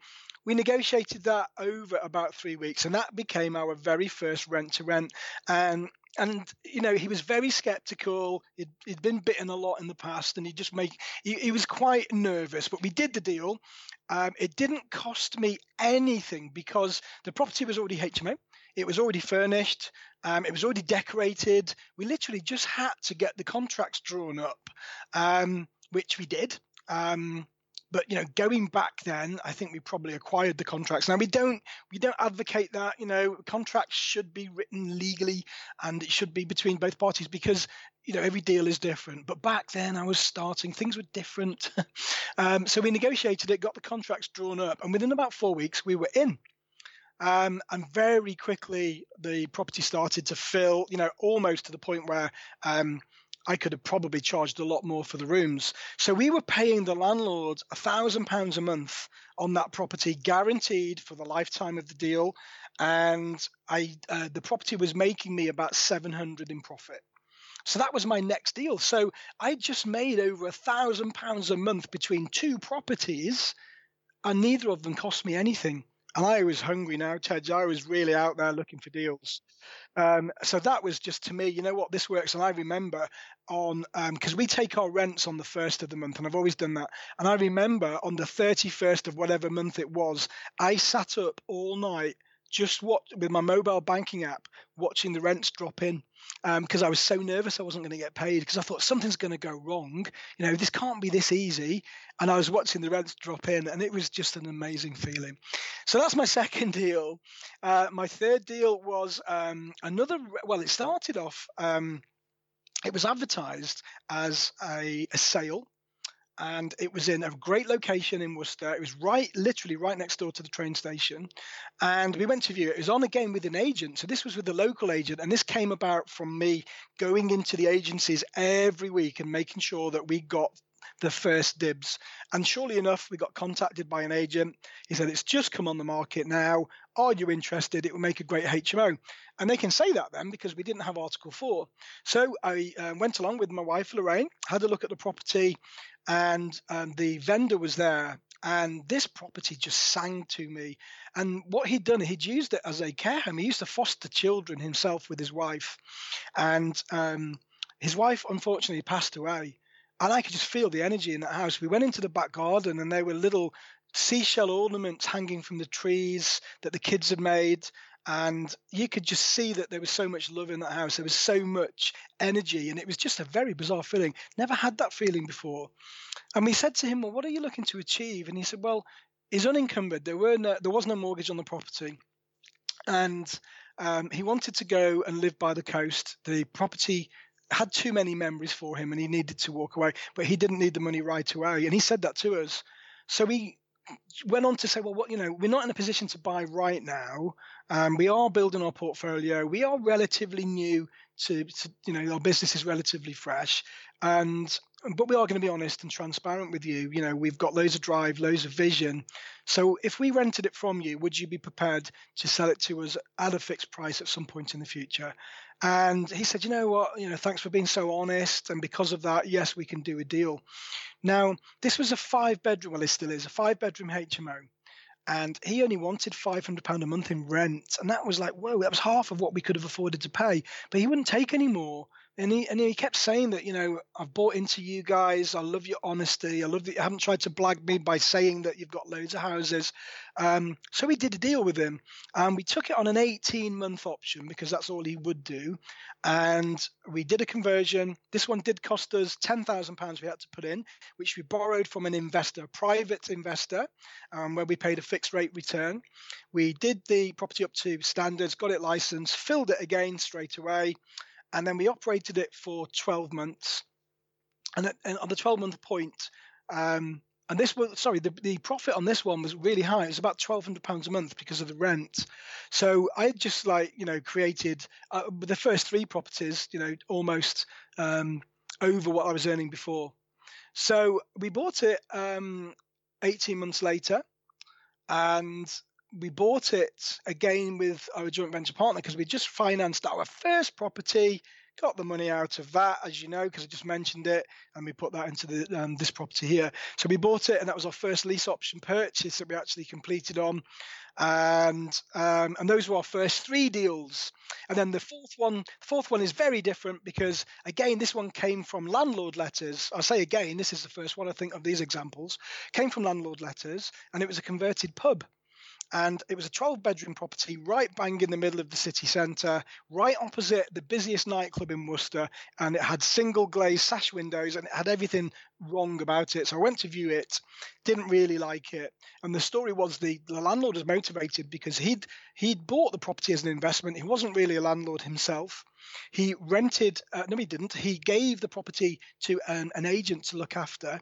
we negotiated that over about three weeks, and that became our very first rent to rent. And and you know he was very skeptical. He'd, he'd been bitten a lot in the past, and he just make he, he was quite nervous. But we did the deal. Um, it didn't cost me anything because the property was already HMO. It was already furnished. Um, it was already decorated. We literally just had to get the contracts drawn up, um, which we did. Um, but you know, going back then, I think we probably acquired the contracts. Now we don't we don't advocate that. You know, contracts should be written legally, and it should be between both parties because you know every deal is different. But back then, I was starting; things were different. um, so we negotiated it, got the contracts drawn up, and within about four weeks, we were in. Um, and very quickly, the property started to fill. You know, almost to the point where um, I could have probably charged a lot more for the rooms. So we were paying the landlord a thousand pounds a month on that property, guaranteed for the lifetime of the deal, and I uh, the property was making me about seven hundred in profit. So that was my next deal. So I just made over a thousand pounds a month between two properties, and neither of them cost me anything and I was hungry now, Tej. I was really out there looking for deals. Um, so that was just to me, you know what, this works. And I remember on because um, we take our rents on the first of the month, and I've always done that. And I remember on the thirty first of whatever month it was, I sat up all night just what with my mobile banking app watching the rents drop in because um, I was so nervous I wasn't going to get paid because I thought something's going to go wrong. You know, this can't be this easy. And I was watching the rents drop in, and it was just an amazing feeling. So that's my second deal. Uh, my third deal was um, another. Well, it started off. Um, it was advertised as a, a sale and it was in a great location in Worcester. It was right, literally right next door to the train station. And we went to view it. It was on again with an agent. So this was with the local agent. And this came about from me going into the agencies every week and making sure that we got the first dibs. And surely enough, we got contacted by an agent. He said, It's just come on the market now. Are you interested? It will make a great HMO. And they can say that then because we didn't have Article 4. So I uh, went along with my wife, Lorraine, had a look at the property, and um, the vendor was there. And this property just sang to me. And what he'd done, he'd used it as a care home. He used to foster children himself with his wife. And um, his wife, unfortunately, passed away and I could just feel the energy in that house. We went into the back garden, and there were little seashell ornaments hanging from the trees that the kids had made. And you could just see that there was so much love in that house. There was so much energy, and it was just a very bizarre feeling. Never had that feeling before. And we said to him, "Well, what are you looking to achieve?" And he said, "Well, he's unencumbered. There were no, there was no mortgage on the property, and um, he wanted to go and live by the coast. The property had too many memories for him and he needed to walk away, but he didn't need the money right away. And he said that to us. So we went on to say, well, what you know, we're not in a position to buy right now. Um, we are building our portfolio. We are relatively new to, to, you know, our business is relatively fresh, and but we are going to be honest and transparent with you. You know, we've got loads of drive, loads of vision. So if we rented it from you, would you be prepared to sell it to us at a fixed price at some point in the future? And he said, you know what, you know, thanks for being so honest. And because of that, yes, we can do a deal. Now, this was a five bedroom, well, it still is a five bedroom HMO. And he only wanted £500 a month in rent. And that was like, whoa, that was half of what we could have afforded to pay. But he wouldn't take any more and he and he kept saying that you know I've bought into you guys. I love your honesty. I love that you haven't tried to blag me by saying that you've got loads of houses. Um, so we did a deal with him, and we took it on an 18 month option because that's all he would do, and we did a conversion. This one did cost us 10,000 pounds we had to put in, which we borrowed from an investor, a private investor, um, where we paid a fixed rate return. We did the property up to standards, got it licensed, filled it again straight away and then we operated it for 12 months. And, at, and on the 12 month point, um, and this was sorry, the, the profit on this one was really high. It was about twelve hundred pounds a month because of the rent. So I just like you know created uh, the first three properties, you know, almost um, over what I was earning before. So we bought it um, eighteen months later, and we bought it again with our joint venture partner because we just financed our first property, got the money out of that, as you know, because I just mentioned it, and we put that into the um, this property here. So we bought it, and that was our first lease option purchase that we actually completed on, and um, and those were our first three deals. And then the fourth one, the fourth one is very different because again, this one came from landlord letters. I'll say again, this is the first one I think of these examples came from landlord letters, and it was a converted pub and it was a 12 bedroom property right bang in the middle of the city centre, right opposite the busiest nightclub in Worcester. And it had single glazed sash windows and it had everything wrong about it. So I went to view it, didn't really like it. And the story was the, the landlord was motivated because he'd he'd bought the property as an investment. He wasn't really a landlord himself. He rented, uh, no, he didn't. He gave the property to an, an agent to look after.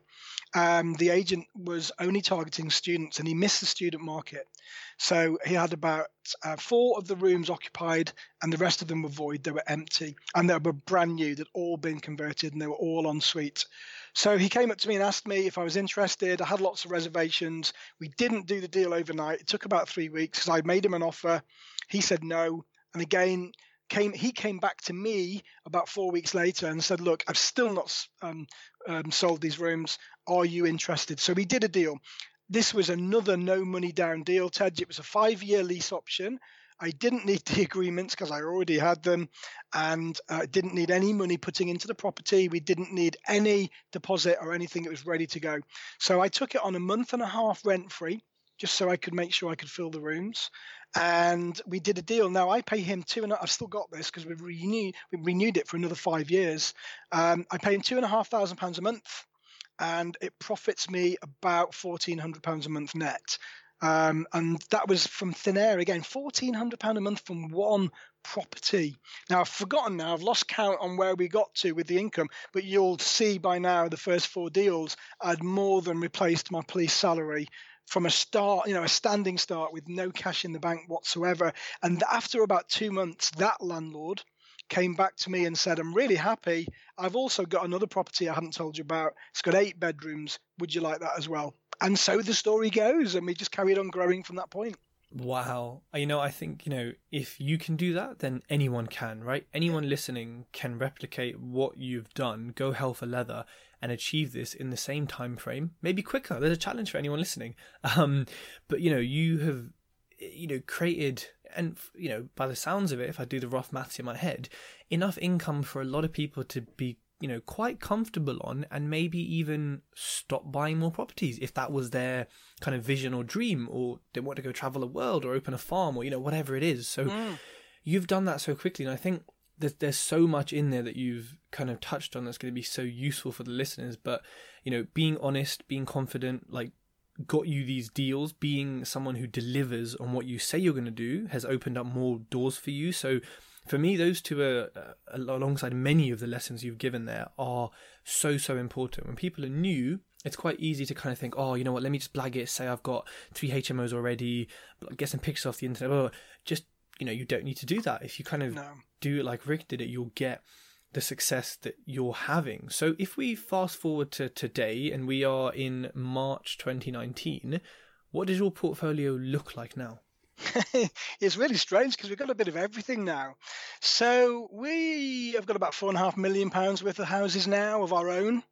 Um, the agent was only targeting students and he missed the student market. So he had about uh, four of the rooms occupied and the rest of them were void. They were empty and they were brand new. They'd all been converted and they were all en suite. So he came up to me and asked me if I was interested. I had lots of reservations. We didn't do the deal overnight. It took about three weeks because I made him an offer. He said no. And again, came he came back to me about four weeks later and said, "Look, I've still not um, um, sold these rooms. Are you interested?" So we did a deal. This was another no money down deal, Tej. It was a five year lease option. I didn't need the agreements because I already had them, and I uh, didn't need any money putting into the property. We didn't need any deposit or anything. It was ready to go. So I took it on a month and a half rent free, just so I could make sure I could fill the rooms and we did a deal. Now I pay him two and I've still got this because we've renewed we renewed it for another five years. Um, I pay him two and a half thousand pounds a month, and it profits me about fourteen hundred pounds a month net. Um, and that was from thin air again, fourteen hundred pound a month from one property. Now I've forgotten now, I've lost count on where we got to with the income, but you'll see by now the first four deals I'd more than replaced my police salary from a start, you know, a standing start with no cash in the bank whatsoever. And after about two months, that landlord came back to me and said, I'm really happy. I've also got another property I haven't told you about. It's got eight bedrooms. Would you like that as well? And so the story goes, and we just carried on growing from that point. Wow. You know, I think, you know, if you can do that, then anyone can, right? Anyone listening can replicate what you've done, go hell for leather, and achieve this in the same time frame, maybe quicker. There's a challenge for anyone listening. Um, but you know, you have you know created and you know by the sounds of it if i do the rough maths in my head enough income for a lot of people to be you know quite comfortable on and maybe even stop buying more properties if that was their kind of vision or dream or they want to go travel the world or open a farm or you know whatever it is so mm. you've done that so quickly and i think there's, there's so much in there that you've kind of touched on that's going to be so useful for the listeners. But, you know, being honest, being confident, like got you these deals, being someone who delivers on what you say you're going to do has opened up more doors for you. So for me, those two are uh, alongside many of the lessons you've given there are so so important. When people are new, it's quite easy to kind of think, oh, you know what? Let me just blag it. Say I've got three HMOs already. Get some pictures off the internet. Blah, blah, blah. Just you know, you don't need to do that. If you kind of No. do it like Rick did it, you'll get the success that you're having. So if we fast forward to today and we are in March 2019, what does your portfolio look like now? it's really strange because we've got a bit of everything now. So we have got about four and a half million pounds worth of houses now of our own.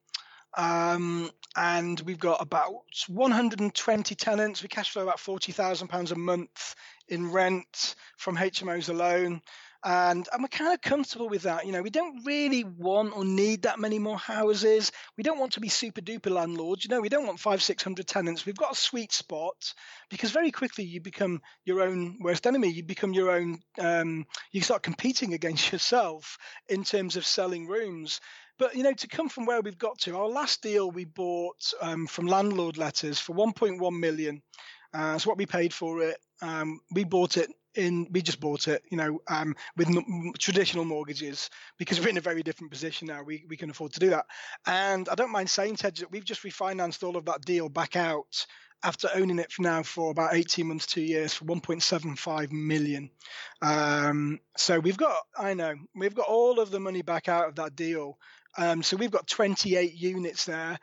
Um, and we've got about 120 tenants. We cash flow about £40,000 a month in rent from HMOs alone. And, and we're kind of comfortable with that. You know, we don't really want or need that many more houses. We don't want to be super duper landlords. You know, we don't want five, six hundred tenants. We've got a sweet spot because very quickly you become your own worst enemy. You become your own, um, you start competing against yourself in terms of selling rooms. But you know, to come from where we've got to, our last deal we bought um, from landlord letters for 1.1 million. Uh, that's what we paid for it. Um, we bought it in. We just bought it, you know, um, with m- traditional mortgages because we're in a very different position now. We we can afford to do that. And I don't mind saying, Tej, that we've just refinanced all of that deal back out after owning it for now for about 18 months, two years for 1.75 million. Um, so we've got, I know, we've got all of the money back out of that deal. Um, so we've got 28 units there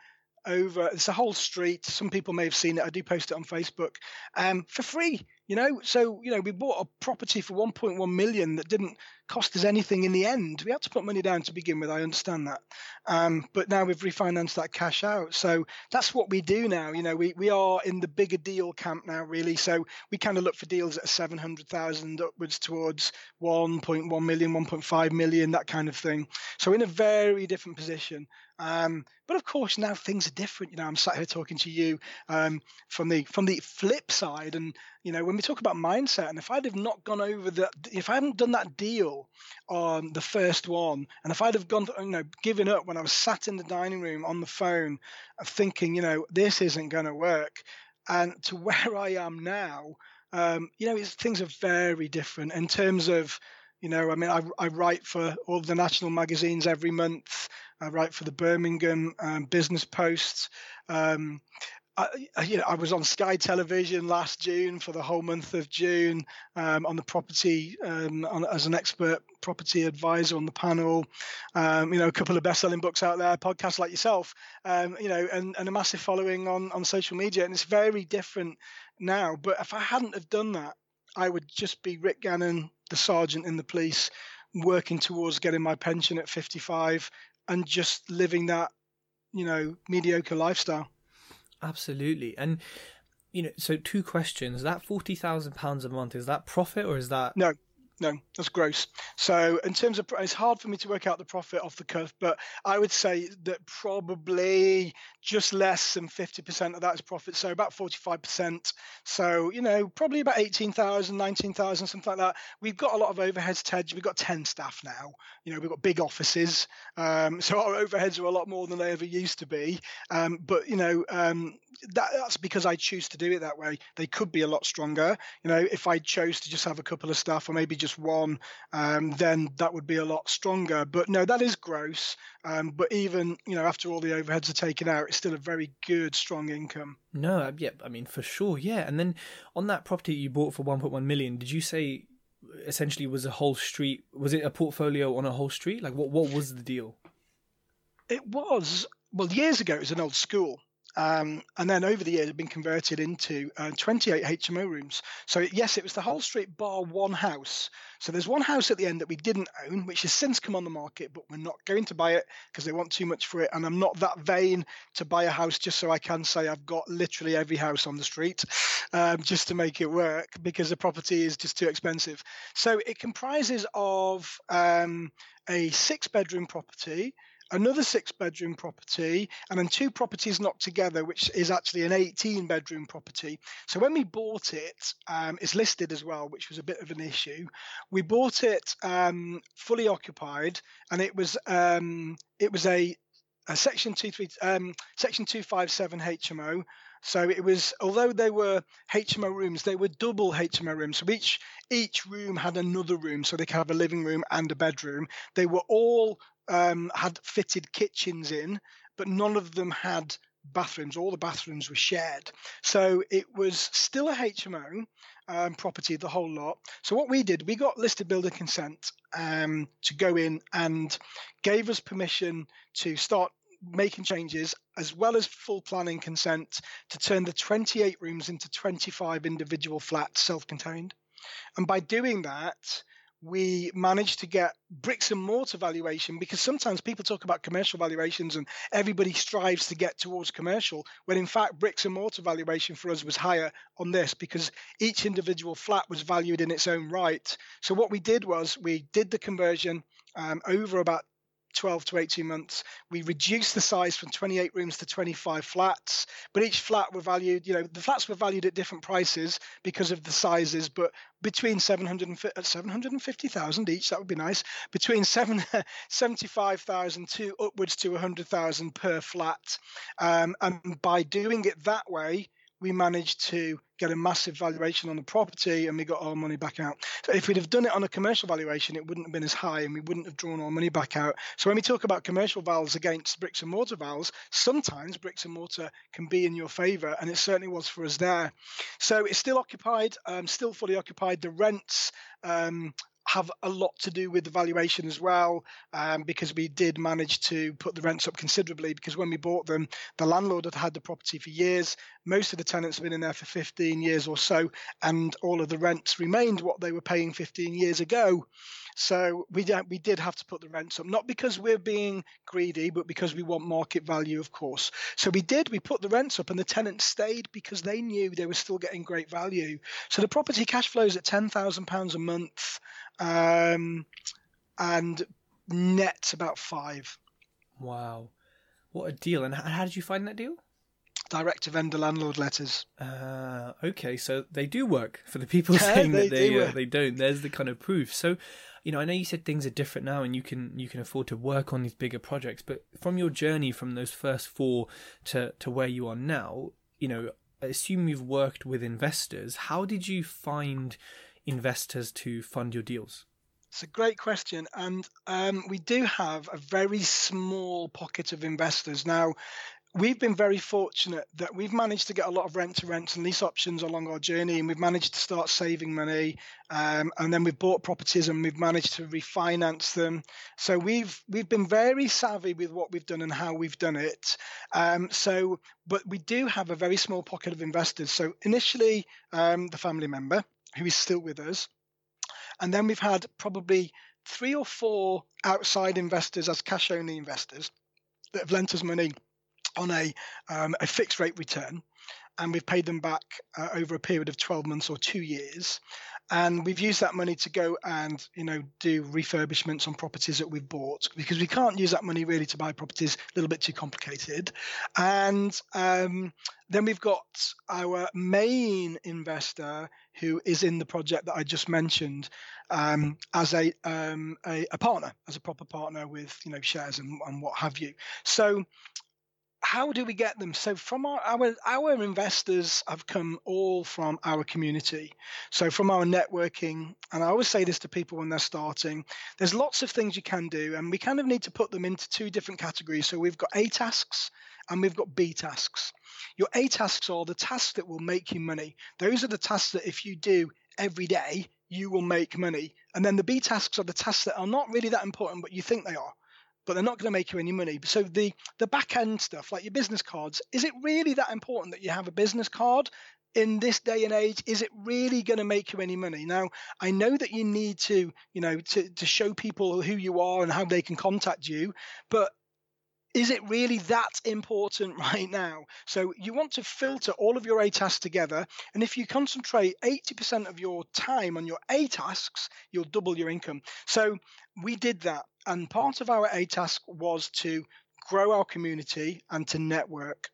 over it's a whole street some people may have seen it i do post it on facebook um, for free you know so you know we bought a property for 1.1 million that didn't cost us anything in the end. We had to put money down to begin with i understand that. Um, but now we've refinanced that cash out. So that's what we do now. You know we, we are in the bigger deal camp now really. So we kind of look for deals at 700000 upwards towards 1.1 million 1.5 million that kind of thing. So in a very different position. Um, but of course now things are different. You know, I'm sat here talking to you um, from the from the flip side, and you know when we talk about mindset, and if I'd have not gone over that, if I hadn't done that deal on the first one, and if I'd have gone, you know, given up when I was sat in the dining room on the phone, thinking, you know, this isn't going to work, and to where I am now, um, you know, things are very different in terms of you know, I mean, I, I write for all the national magazines every month. I write for the Birmingham um, Business Post. Um, I, you know, I was on Sky Television last June for the whole month of June um, on the property um, on, as an expert property advisor on the panel. Um, you know, a couple of best-selling books out there, podcasts like yourself. Um, you know, and, and a massive following on on social media, and it's very different now. But if I hadn't have done that, I would just be Rick Gannon, the sergeant in the police, working towards getting my pension at 55 and just living that, you know, mediocre lifestyle. Absolutely. And, you know, so two questions. That £40,000 a month, is that profit or is that. No, no, that's gross. So in terms of, it's hard for me to work out the profit off the cuff, but I would say that probably just less than 50% of that is profit. So about 45%. So, you know, probably about 18,000, 19,000, something like that. We've got a lot of overheads, Tej. We've got 10 staff now. You know, we've got big offices. Um, so our overheads are a lot more than they ever used to be. Um, but, you know, um, that, that's because I choose to do it that way. They could be a lot stronger. You know, if I chose to just have a couple of staff or maybe just one, um, then that would be a lot stronger. But no, that is gross. Um, but even you know after all the overheads are taken out, still a very good, strong income. No, uh, yeah, I mean for sure, yeah. And then on that property you bought for 1.1 million, did you say essentially was a whole street? Was it a portfolio on a whole street? Like what? What was the deal? It was well years ago. It was an old school. Um, and then over the years, it had been converted into uh, 28 HMO rooms. So, yes, it was the whole street bar one house. So, there's one house at the end that we didn't own, which has since come on the market, but we're not going to buy it because they want too much for it. And I'm not that vain to buy a house just so I can say I've got literally every house on the street um, just to make it work because the property is just too expensive. So, it comprises of um, a six bedroom property another six bedroom property, and then two properties knocked together, which is actually an 18 bedroom property. So when we bought it, um, it's listed as well, which was a bit of an issue. We bought it um, fully occupied, and it was um, it was a, a section two three um, section two five seven HMO. So it was, although they were HMO rooms, they were double HMO rooms. So each each room had another room, so they could have a living room and a bedroom. They were all um, had fitted kitchens in, but none of them had bathrooms. All the bathrooms were shared. So it was still a HMO um, property, the whole lot. So what we did, we got listed building consent um, to go in and gave us permission to start making changes as well as full planning consent to turn the 28 rooms into 25 individual flats self-contained. And by doing that we managed to get bricks and mortar valuation because sometimes people talk about commercial valuations and everybody strives to get towards commercial when in fact bricks and mortar valuation for us was higher on this because each individual flat was valued in its own right. So what we did was we did the conversion um, over about 12 to 18 months. We reduced the size from 28 rooms to 25 flats, but each flat were valued, you know, the flats were valued at different prices because of the sizes, but between 700 and, 750,000 each, that would be nice, between 7, 75,000 to upwards to 100,000 per flat. Um, and by doing it that way, we managed to get a massive valuation on the property and we got our money back out. So if we'd have done it on a commercial valuation, it wouldn't have been as high and we wouldn't have drawn our money back out. So when we talk about commercial values against bricks and mortar values, sometimes bricks and mortar can be in your favor and it certainly was for us there. So it's still occupied, um, still fully occupied. The rents um, have a lot to do with the valuation as well, um, because we did manage to put the rents up considerably. Because when we bought them, the landlord had had the property for years. Most of the tenants have been in there for 15 years or so, and all of the rents remained what they were paying 15 years ago. So we we did have to put the rents up, not because we're being greedy, but because we want market value, of course. So we did. We put the rents up, and the tenants stayed because they knew they were still getting great value. So the property cash flows at ten thousand pounds a month um, and net about five. Wow, what a deal! And how did you find that deal? Direct to vendor landlord letters. Uh, okay, so they do work for the people saying they, that they do uh, they don't. There's the kind of proof. So, you know, I know you said things are different now, and you can you can afford to work on these bigger projects. But from your journey from those first four to to where you are now, you know, I assume you've worked with investors. How did you find investors to fund your deals? It's a great question. And um, we do have a very small pocket of investors. Now, we've been very fortunate that we've managed to get a lot of rent to rent and lease options along our journey and we've managed to start saving money um, and then we've bought properties and we've managed to refinance them so we've we've been very savvy with what we've done and how we've done it um, so but we do have a very small pocket of investors so initially um, the family member who is still with us. And then we've had probably three or four outside investors as cash only investors that have lent us money on a, um, a fixed rate return. And we've paid them back uh, over a period of 12 months or two years and we've used that money to go and you know do refurbishments on properties that we've bought because we can't use that money really to buy properties a little bit too complicated and um, then we've got our main investor who is in the project that I just mentioned um, as a, um, a, a partner, as a proper partner with you know shares and, and what have you. So how do we get them? So from our, our our investors have come all from our community. So from our networking, and I always say this to people when they're starting, there's lots of things you can do, and we kind of need to put them into two different categories. So we've got A tasks and we've got B tasks. Your A tasks are the tasks that will make you money. Those are the tasks that if you do every day, you will make money. And then the B tasks are the tasks that are not really that important, but you think they are but they're not going to make you any money. So the the back end stuff, like your business cards, is it really that important that you have a business card? in this day and age is it really going to make you any money now i know that you need to you know to, to show people who you are and how they can contact you but is it really that important right now? So you want to filter all of your A tasks together. And if you concentrate 80% of your time on your A tasks, you'll double your income. So we did that. And part of our A task was to grow our community and to network.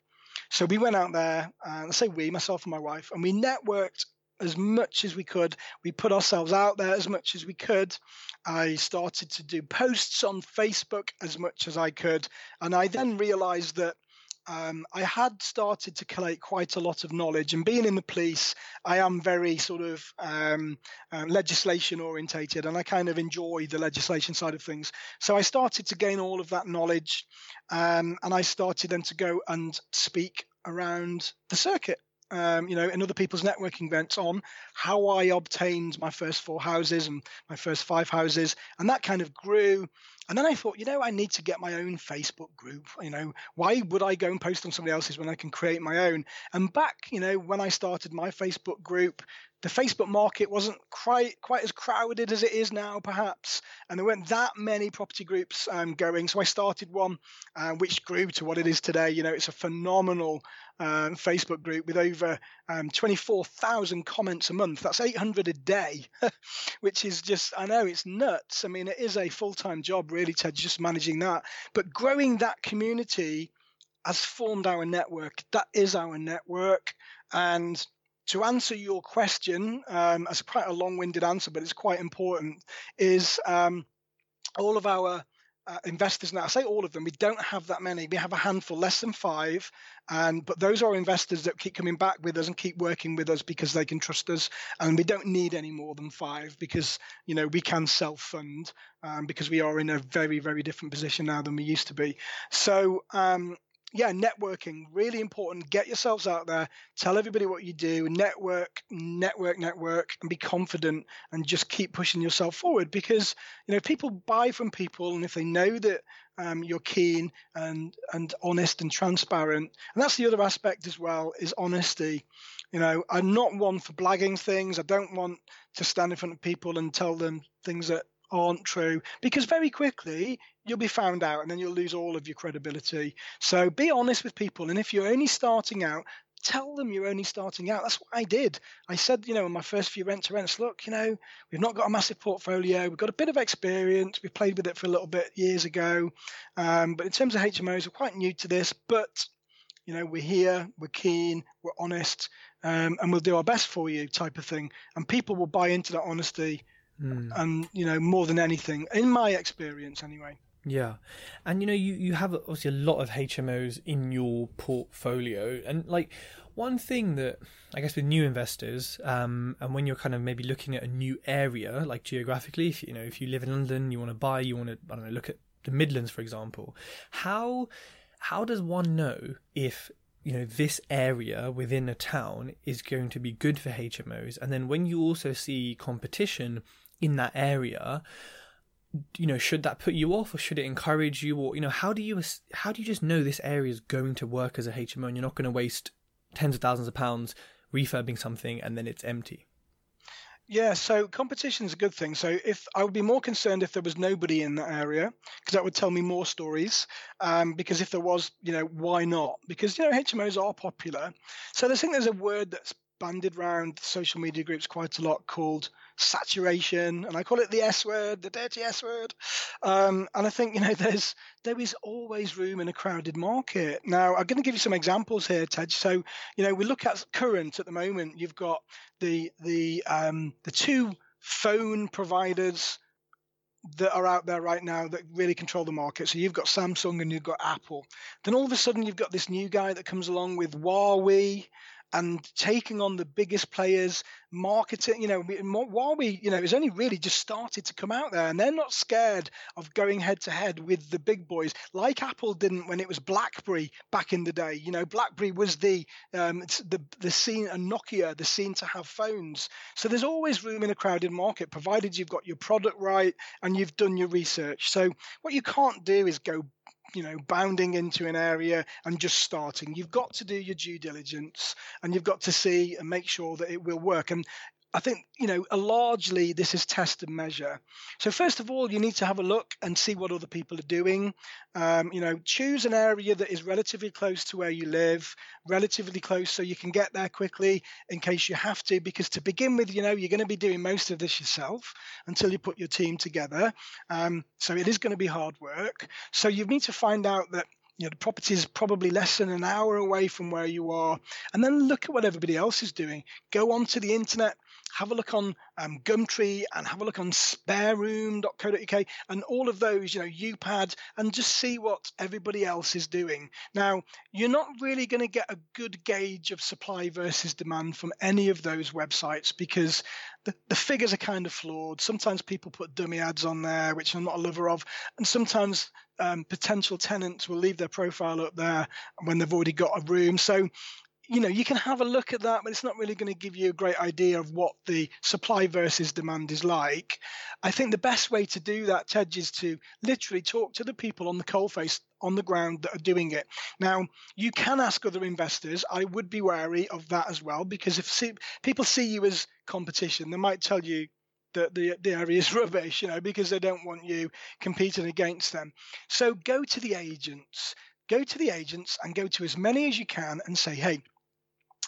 So we went out there, uh, let's say we, myself and my wife, and we networked as much as we could. We put ourselves out there as much as we could. I started to do posts on Facebook as much as I could. And I then realized that um, I had started to collate quite a lot of knowledge. And being in the police, I am very sort of um, uh, legislation orientated, and I kind of enjoy the legislation side of things. So I started to gain all of that knowledge, um, and I started then to go and speak around the circuit um, you know, in other people's networking events on how I obtained my first four houses and my first five houses, and that kind of grew. And then I thought, you know, I need to get my own Facebook group. You know, why would I go and post on somebody else's when I can create my own? And back, you know, when I started my Facebook group, the Facebook market wasn't quite quite as crowded as it is now, perhaps, and there weren't that many property groups um, going. So I started one, uh, which grew to what it is today. You know, it's a phenomenal um, Facebook group with over um, 24,000 comments a month. That's 800 a day, which is just I know it's nuts. I mean, it is a full-time job, really, Tej, just managing that. But growing that community has formed our network. That is our network, and to answer your question, um, as quite a long-winded answer, but it's quite important, is um, all of our uh, investors now. I say all of them. We don't have that many. We have a handful, less than five, and but those are investors that keep coming back with us and keep working with us because they can trust us. And we don't need any more than five because you know we can self-fund um, because we are in a very very different position now than we used to be. So um, yeah, networking really important. Get yourselves out there, tell everybody what you do, network, network, network, and be confident and just keep pushing yourself forward because you know people buy from people, and if they know that um, you're keen and and honest and transparent, and that's the other aspect as well is honesty. You know, I'm not one for blagging things. I don't want to stand in front of people and tell them things that aren't true because very quickly you'll be found out and then you'll lose all of your credibility. So be honest with people. And if you're only starting out, tell them you're only starting out. That's what I did. I said, you know, in my first few rent to rents, look, you know, we've not got a massive portfolio. We've got a bit of experience. We played with it for a little bit years ago. Um, but in terms of HMOs, we're quite new to this. But, you know, we're here, we're keen, we're honest, um, and we'll do our best for you type of thing. And people will buy into that honesty mm. and you know more than anything in my experience anyway. Yeah. And you know you you have obviously a lot of hmos in your portfolio. And like one thing that i guess with new investors um, and when you're kind of maybe looking at a new area like geographically if you know if you live in london you want to buy you want to i don't know look at the midlands for example how how does one know if you know this area within a town is going to be good for HMOs and then when you also see competition in that area you know should that put you off or should it encourage you or you know how do you how do you just know this area is going to work as a HMO and you're not going to waste tens of thousands of pounds refurbing something and then it's empty yeah, so competition is a good thing. So if I would be more concerned if there was nobody in that area, because that would tell me more stories. Um, because if there was, you know, why not? Because you know HMOs are popular. So I think there's a word that's bandied around social media groups quite a lot called saturation, and I call it the S word, the dirty S word. Um, and I think you know there's there is always room in a crowded market. Now I'm going to give you some examples here, Tej. So you know we look at current at the moment. You've got the the um, the two phone providers that are out there right now that really control the market. So you've got Samsung and you've got Apple. Then all of a sudden you've got this new guy that comes along with Huawei and taking on the biggest players, marketing, you know, while we, you know, it's only really just started to come out there and they're not scared of going head to head with the big boys like Apple didn't when it was BlackBerry back in the day. You know, BlackBerry was the, um, the, the scene and Nokia, the scene to have phones. So there's always room in a crowded market, provided you've got your product right and you've done your research. So what you can't do is go you know bounding into an area and just starting. You've got to do your due diligence and you've got to see and make sure that it will work. And I think you know largely this is test and measure. So first of all, you need to have a look and see what other people are doing. Um, you know, choose an area that is relatively close to where you live, relatively close, so you can get there quickly in case you have to. Because to begin with, you know, you're going to be doing most of this yourself until you put your team together. Um, so it is going to be hard work. So you need to find out that you know the property is probably less than an hour away from where you are and then look at what everybody else is doing go onto the internet have a look on um, Gumtree and have a look on spareroom.co.uk and all of those, you know, UPad, and just see what everybody else is doing. Now, you're not really going to get a good gauge of supply versus demand from any of those websites because the, the figures are kind of flawed. Sometimes people put dummy ads on there, which I'm not a lover of, and sometimes um, potential tenants will leave their profile up there when they've already got a room. So you know you can have a look at that but it's not really going to give you a great idea of what the supply versus demand is like. I think the best way to do that tej is to literally talk to the people on the coalface on the ground that are doing it. Now you can ask other investors. I would be wary of that as well because if see, people see you as competition they might tell you that the, the area is rubbish you know because they don't want you competing against them. So go to the agents. Go to the agents and go to as many as you can and say hey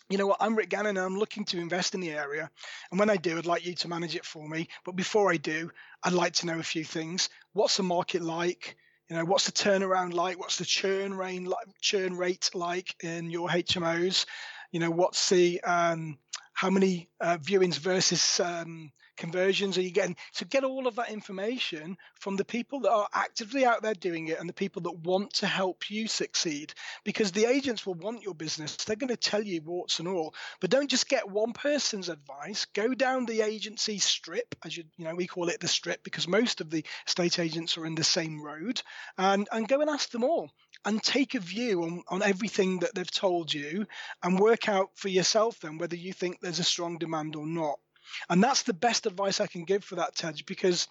you know what, I'm Rick Gannon and I'm looking to invest in the area. And when I do, I'd like you to manage it for me. But before I do, I'd like to know a few things. What's the market like? You know, what's the turnaround like? What's the churn rate like, churn rate like in your HMOs? You know, what's the um, how many uh, viewings versus um, conversions are you getting? So get all of that information from the people that are actively out there doing it and the people that want to help you succeed. Because the agents will want your business. They're going to tell you warts and all. But don't just get one person's advice. Go down the agency strip, as you you know, we call it the strip because most of the estate agents are in the same road, and, and go and ask them all and take a view on, on everything that they've told you and work out for yourself then whether you think there's a strong demand or not. And that's the best advice I can give for that, Tej, because,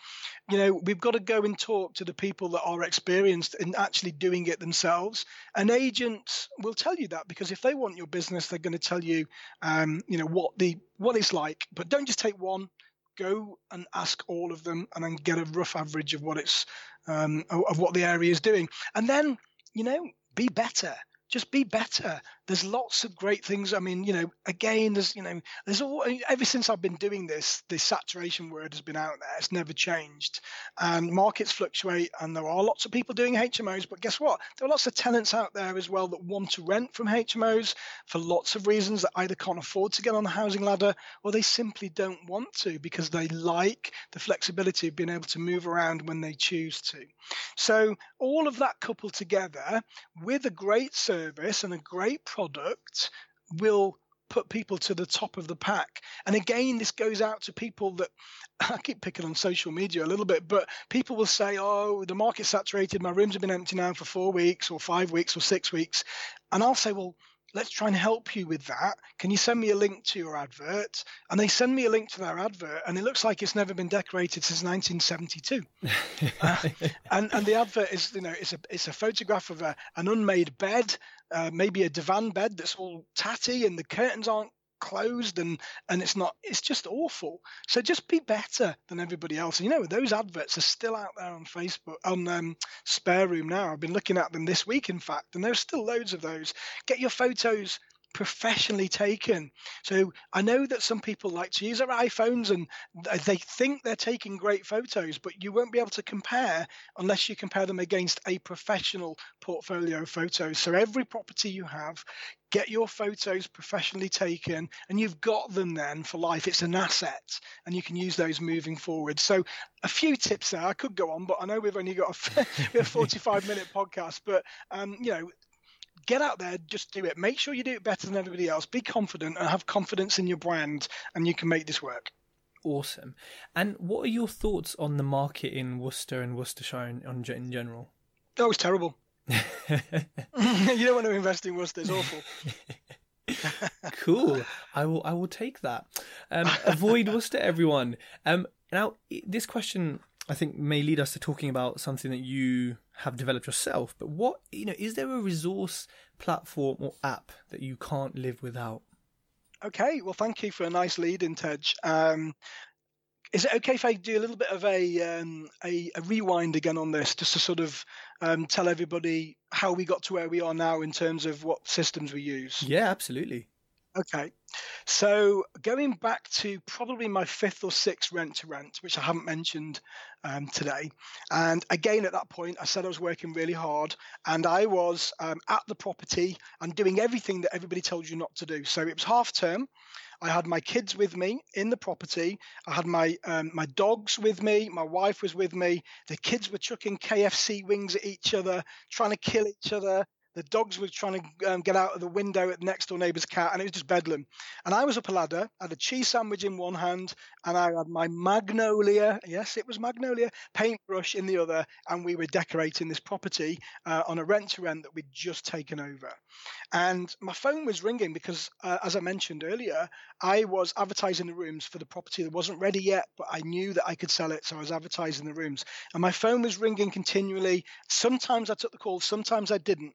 you know, we've got to go and talk to the people that are experienced in actually doing it themselves. An agent will tell you that because if they want your business, they're going to tell you, um, you know, what the what it's like. But don't just take one. Go and ask all of them, and then get a rough average of what it's um, of what the area is doing, and then you know, be better just be better. There's lots of great things. I mean, you know, again, there's, you know, there's all, ever since I've been doing this, this saturation word has been out there. It's never changed. And markets fluctuate, and there are lots of people doing HMOs. But guess what? There are lots of tenants out there as well that want to rent from HMOs for lots of reasons that either can't afford to get on the housing ladder or they simply don't want to because they like the flexibility of being able to move around when they choose to. So, all of that coupled together with a great service service and a great product will put people to the top of the pack. And again, this goes out to people that I keep picking on social media a little bit, but people will say, Oh, the market's saturated, my rooms have been empty now for four weeks or five weeks or six weeks. And I'll say, Well, let's try and help you with that. Can you send me a link to your advert? And they send me a link to their advert, and it looks like it's never been decorated since 1972. uh, and and the advert is you know it's a it's a photograph of a, an unmade bed, uh, maybe a divan bed that's all tatty, and the curtains aren't closed and and it's not it's just awful. So just be better than everybody else. And you know those adverts are still out there on facebook on um, spare room now. I've been looking at them this week in fact and there's still loads of those. Get your photos professionally taken. So I know that some people like to use their iPhones and they think they're taking great photos, but you won't be able to compare unless you compare them against a professional portfolio photos. So every property you have, get your photos professionally taken and you've got them then for life. It's an asset and you can use those moving forward. So a few tips there. I could go on, but I know we've only got a, we 45 minute podcast, but um, you know, get out there, just do it. Make sure you do it better than everybody else. Be confident and have confidence in your brand, and you can make this work. Awesome. And what are your thoughts on the market in Worcester and Worcestershire in, in general? That was terrible. you don't want to invest in Worcester; it's awful. cool. I will. I will take that. Um, avoid Worcester, everyone. Um, now, this question I think may lead us to talking about something that you have developed yourself. But what you know, is there a resource platform or app that you can't live without? Okay, well, thank you for a nice lead in, Tej. Um, is it okay if I do a little bit of a, um, a, a rewind again on this, just to sort of um, tell everybody how we got to where we are now in terms of what systems we use? Yeah, absolutely. Okay. So going back to probably my fifth or sixth rent to rent, which I haven't mentioned um, today. And again, at that point, I said I was working really hard and I was um, at the property and doing everything that everybody told you not to do. So it was half term I had my kids with me in the property. I had my um, my dogs with me. My wife was with me. The kids were chucking KFC wings at each other, trying to kill each other. The dogs were trying to um, get out of the window at the next door neighbour's cat, and it was just bedlam. And I was up a ladder, had a cheese sandwich in one hand, and I had my magnolia, yes, it was magnolia, paintbrush in the other, and we were decorating this property uh, on a rent to rent that we'd just taken over. And my phone was ringing because, uh, as I mentioned earlier, I was advertising the rooms for the property that wasn't ready yet, but I knew that I could sell it, so I was advertising the rooms. And my phone was ringing continually. Sometimes I took the call, sometimes I didn't.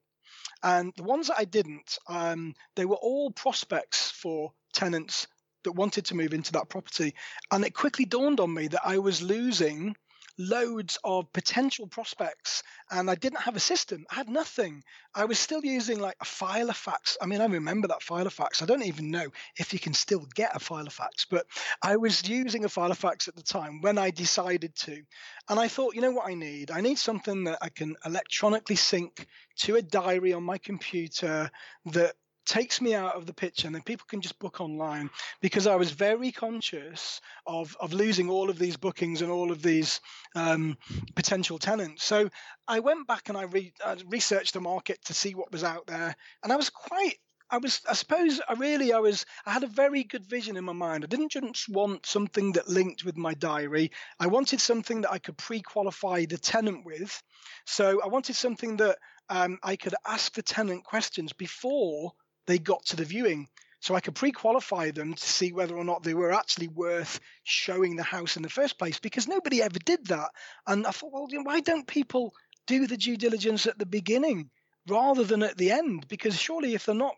And the ones that I didn't, um, they were all prospects for tenants that wanted to move into that property. And it quickly dawned on me that I was losing loads of potential prospects and I didn't have a system. I had nothing. I was still using like a Filofax. I mean, I remember that Filofax. I don't even know if you can still get a Filofax, but I was using a Filofax at the time when I decided to. And I thought, you know what I need? I need something that I can electronically sync to a diary on my computer that takes me out of the picture and then people can just book online because I was very conscious of, of losing all of these bookings and all of these um, potential tenants. So I went back and I, re- I researched the market to see what was out there and I was quite I was, I suppose, I really, I was, I had a very good vision in my mind. I didn't just want something that linked with my diary. I wanted something that I could pre-qualify the tenant with. So I wanted something that um, I could ask the tenant questions before they got to the viewing. So I could pre qualify them to see whether or not they were actually worth showing the house in the first place because nobody ever did that. And I thought, well, you know, why don't people do the due diligence at the beginning rather than at the end? Because surely if they're not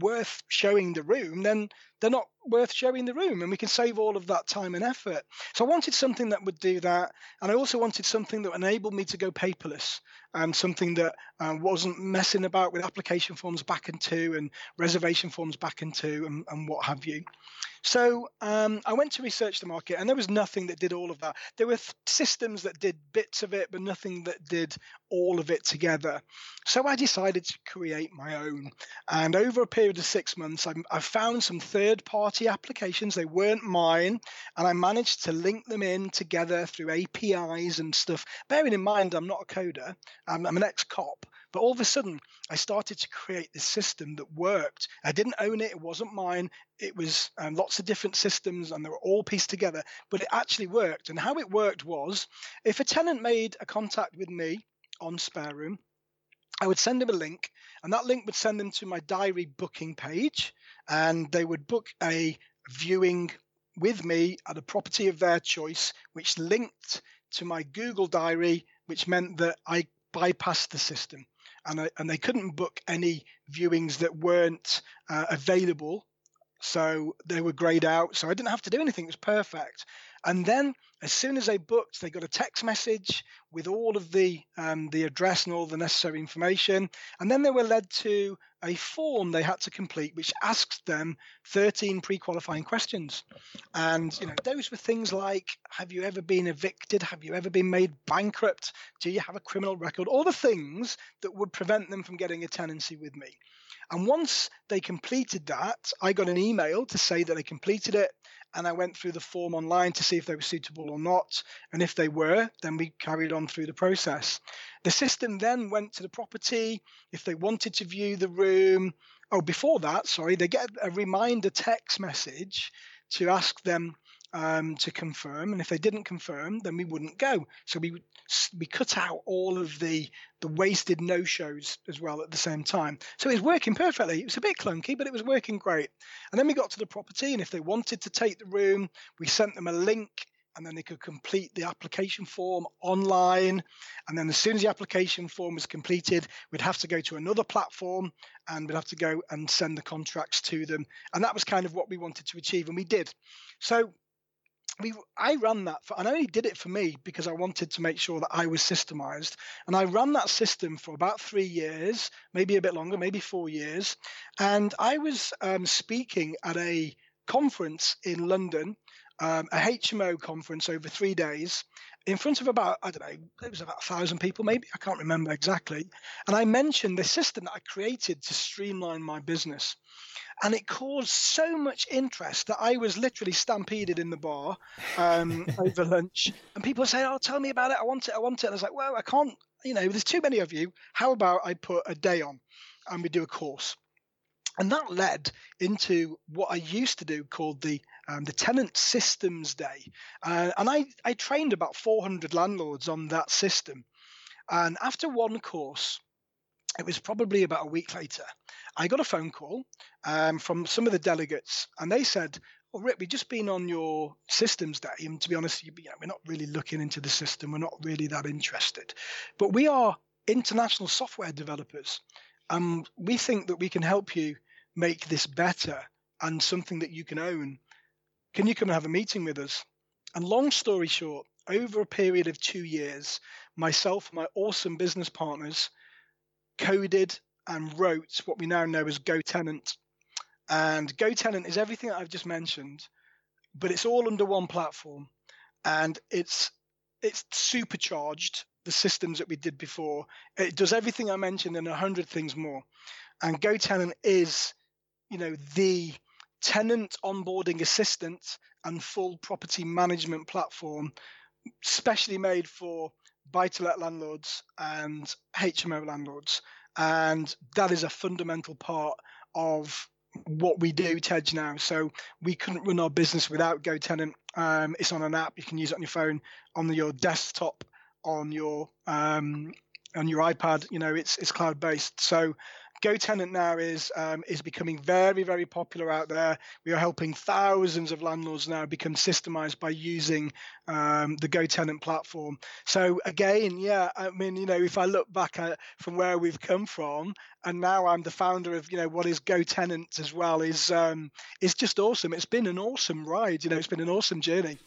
worth showing the room, then they're not worth showing the room and we can save all of that time and effort. So I wanted something that would do that. And I also wanted something that enabled me to go paperless and something that uh, wasn't messing about with application forms back into and reservation forms back into and, and what have you. So um, I went to research the market, and there was nothing that did all of that. There were th- systems that did bits of it, but nothing that did all of it together. So I decided to create my own. And over a period of six months, I, I found some third party applications. They weren't mine, and I managed to link them in together through APIs and stuff. Bearing in mind, I'm not a coder, I'm, I'm an ex cop. But all of a sudden, I started to create this system that worked. I didn't own it, it wasn't mine. It was um, lots of different systems and they were all pieced together, but it actually worked. And how it worked was if a tenant made a contact with me on Spare Room, I would send them a link, and that link would send them to my diary booking page, and they would book a viewing with me at a property of their choice, which linked to my Google Diary, which meant that I bypassed the system and, I, and they couldn't book any viewings that weren't uh, available. So they were grayed out. So I didn't have to do anything. It was perfect. And then as soon as they booked, they got a text message with all of the um, the address and all the necessary information. And then they were led to a form they had to complete, which asked them 13 pre-qualifying questions. And you know, those were things like: Have you ever been evicted? Have you ever been made bankrupt? Do you have a criminal record? All the things that would prevent them from getting a tenancy with me. And once they completed that, I got an email to say that they completed it and I went through the form online to see if they were suitable or not. And if they were, then we carried on through the process. The system then went to the property. If they wanted to view the room, oh, before that, sorry, they get a reminder text message to ask them um, to confirm, and if they didn't confirm, then we wouldn't go. So we we cut out all of the the wasted no shows as well at the same time. So it was working perfectly. It was a bit clunky, but it was working great. And then we got to the property, and if they wanted to take the room, we sent them a link. And then they could complete the application form online. And then, as soon as the application form was completed, we'd have to go to another platform and we'd have to go and send the contracts to them. And that was kind of what we wanted to achieve, and we did. So, we I ran that for, and I only did it for me because I wanted to make sure that I was systemized. And I ran that system for about three years, maybe a bit longer, maybe four years. And I was um, speaking at a conference in London um, a HMO conference over three days in front of about I don't know it was about a thousand people maybe I can't remember exactly, and I mentioned the system that I created to streamline my business, and it caused so much interest that I was literally stampeded in the bar um, over lunch, and people say, "Oh, tell me about it. I want it. I want it." And I was like, "Well, I can't. You know, there's too many of you. How about I put a day on, and we do a course." and that led into what I used to do called the um, the tenant systems day, uh, and I I trained about 400 landlords on that system, and after one course, it was probably about a week later, I got a phone call um, from some of the delegates, and they said. Well, Rick, we've just been on your systems day, and to be honest, you know, we're not really looking into the system. We're not really that interested, but we are international software developers, and we think that we can help you make this better and something that you can own. Can you come and have a meeting with us? And long story short, over a period of two years, myself my awesome business partners coded and wrote what we now know as GoTenant. And GoTenant is everything that I've just mentioned, but it's all under one platform. And it's it's supercharged the systems that we did before. It does everything I mentioned and a hundred things more. And GoTenant is you know the tenant onboarding assistant and full property management platform specially made for buy to let landlords and HMO landlords. And that is a fundamental part of what we do, Tej, now. So we couldn't run our business without GoTenant. Um, it's on an app. You can use it on your phone, on your desktop, on your um, on your iPad. You know, it's it's cloud based. So GoTenant now is um, is becoming very very popular out there. We are helping thousands of landlords now become systemized by using um, the GoTenant platform. So again, yeah, I mean, you know, if I look back at from where we've come from, and now I'm the founder of you know what is GoTenant as well, is um, is just awesome. It's been an awesome ride. You know, it's been an awesome journey.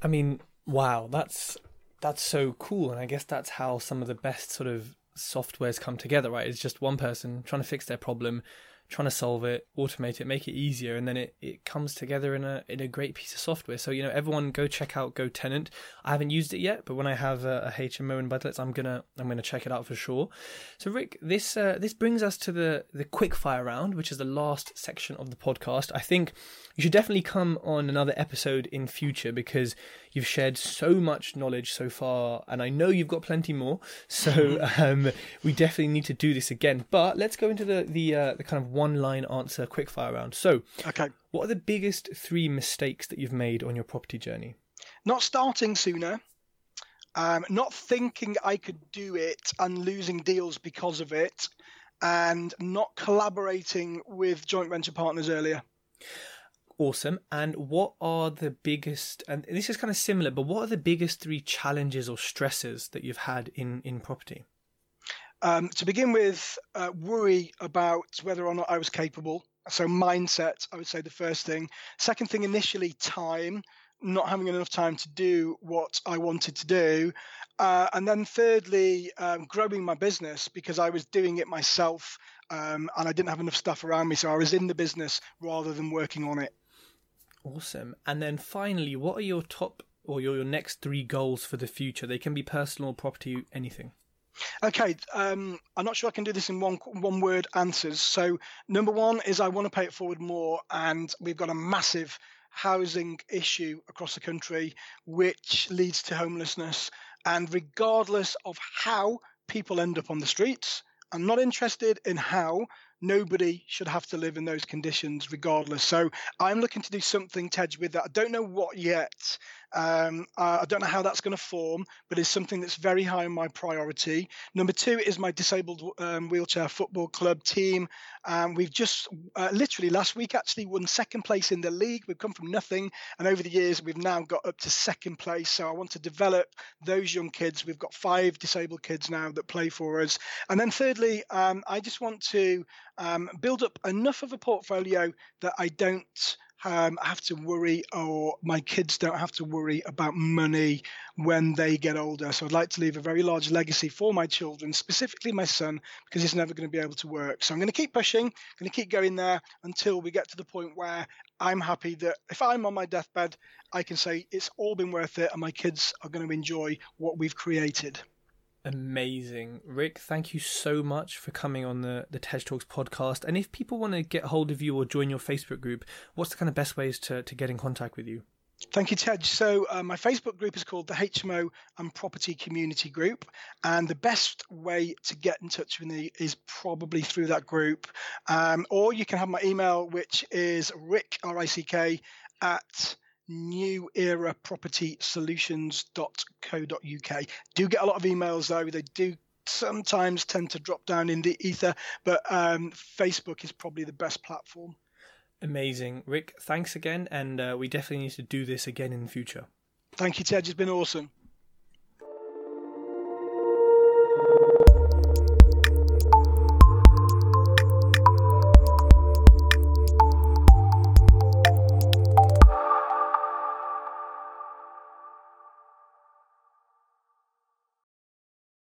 I mean, wow, that's that's so cool, and I guess that's how some of the best sort of softwares come together, right? It's just one person trying to fix their problem, trying to solve it, automate it, make it easier, and then it, it comes together in a in a great piece of software. So you know, everyone go check out GoTenant. I haven't used it yet, but when I have a, a HMO in Budlets, I'm gonna I'm gonna check it out for sure. So Rick, this uh, this brings us to the the quick fire round, which is the last section of the podcast. I think you should definitely come on another episode in future because you've shared so much knowledge so far, and I know you've got plenty more. So um, we definitely need to do this again. But let's go into the the uh, the kind of one line answer quickfire round. So, okay, what are the biggest three mistakes that you've made on your property journey? Not starting sooner. Um, not thinking I could do it and losing deals because of it, and not collaborating with joint venture partners earlier. Awesome. And what are the biggest, and this is kind of similar, but what are the biggest three challenges or stresses that you've had in, in property? Um, to begin with, uh, worry about whether or not I was capable. So, mindset, I would say the first thing. Second thing, initially, time, not having enough time to do what I wanted to do. Uh, and then, thirdly, um, growing my business because I was doing it myself um, and I didn't have enough stuff around me. So, I was in the business rather than working on it. Awesome. And then finally, what are your top or your, your next three goals for the future? They can be personal, property, anything. Okay, um, I'm not sure I can do this in one one word answers. So number one is I want to pay it forward more, and we've got a massive housing issue across the country, which leads to homelessness. And regardless of how people end up on the streets, I'm not interested in how nobody should have to live in those conditions regardless. So I'm looking to do something, Tej, with that. I don't know what yet. Um, I don't know how that's going to form, but it's something that's very high on my priority. Number two is my disabled um, wheelchair football club team. Um, we've just uh, literally last week actually won second place in the league. We've come from nothing, and over the years we've now got up to second place. So I want to develop those young kids. We've got five disabled kids now that play for us. And then thirdly, um, I just want to um, build up enough of a portfolio that I don't um, I have to worry or my kids don't have to worry about money when they get older. So I'd like to leave a very large legacy for my children, specifically my son, because he's never going to be able to work. So I'm going to keep pushing, going to keep going there until we get to the point where I'm happy that if I'm on my deathbed, I can say it's all been worth it and my kids are going to enjoy what we've created. Amazing. Rick, thank you so much for coming on the, the Tej Talks podcast. And if people want to get hold of you or join your Facebook group, what's the kind of best ways to, to get in contact with you? Thank you, Tej. So, uh, my Facebook group is called the HMO and Property Community Group. And the best way to get in touch with me is probably through that group. Um, or you can have my email, which is rick, R I C K, at newerapropertysolutions.co.uk. Do get a lot of emails though. They do sometimes tend to drop down in the ether, but um, Facebook is probably the best platform. Amazing. Rick, thanks again. And uh, we definitely need to do this again in the future. Thank you, Tej. It's been awesome.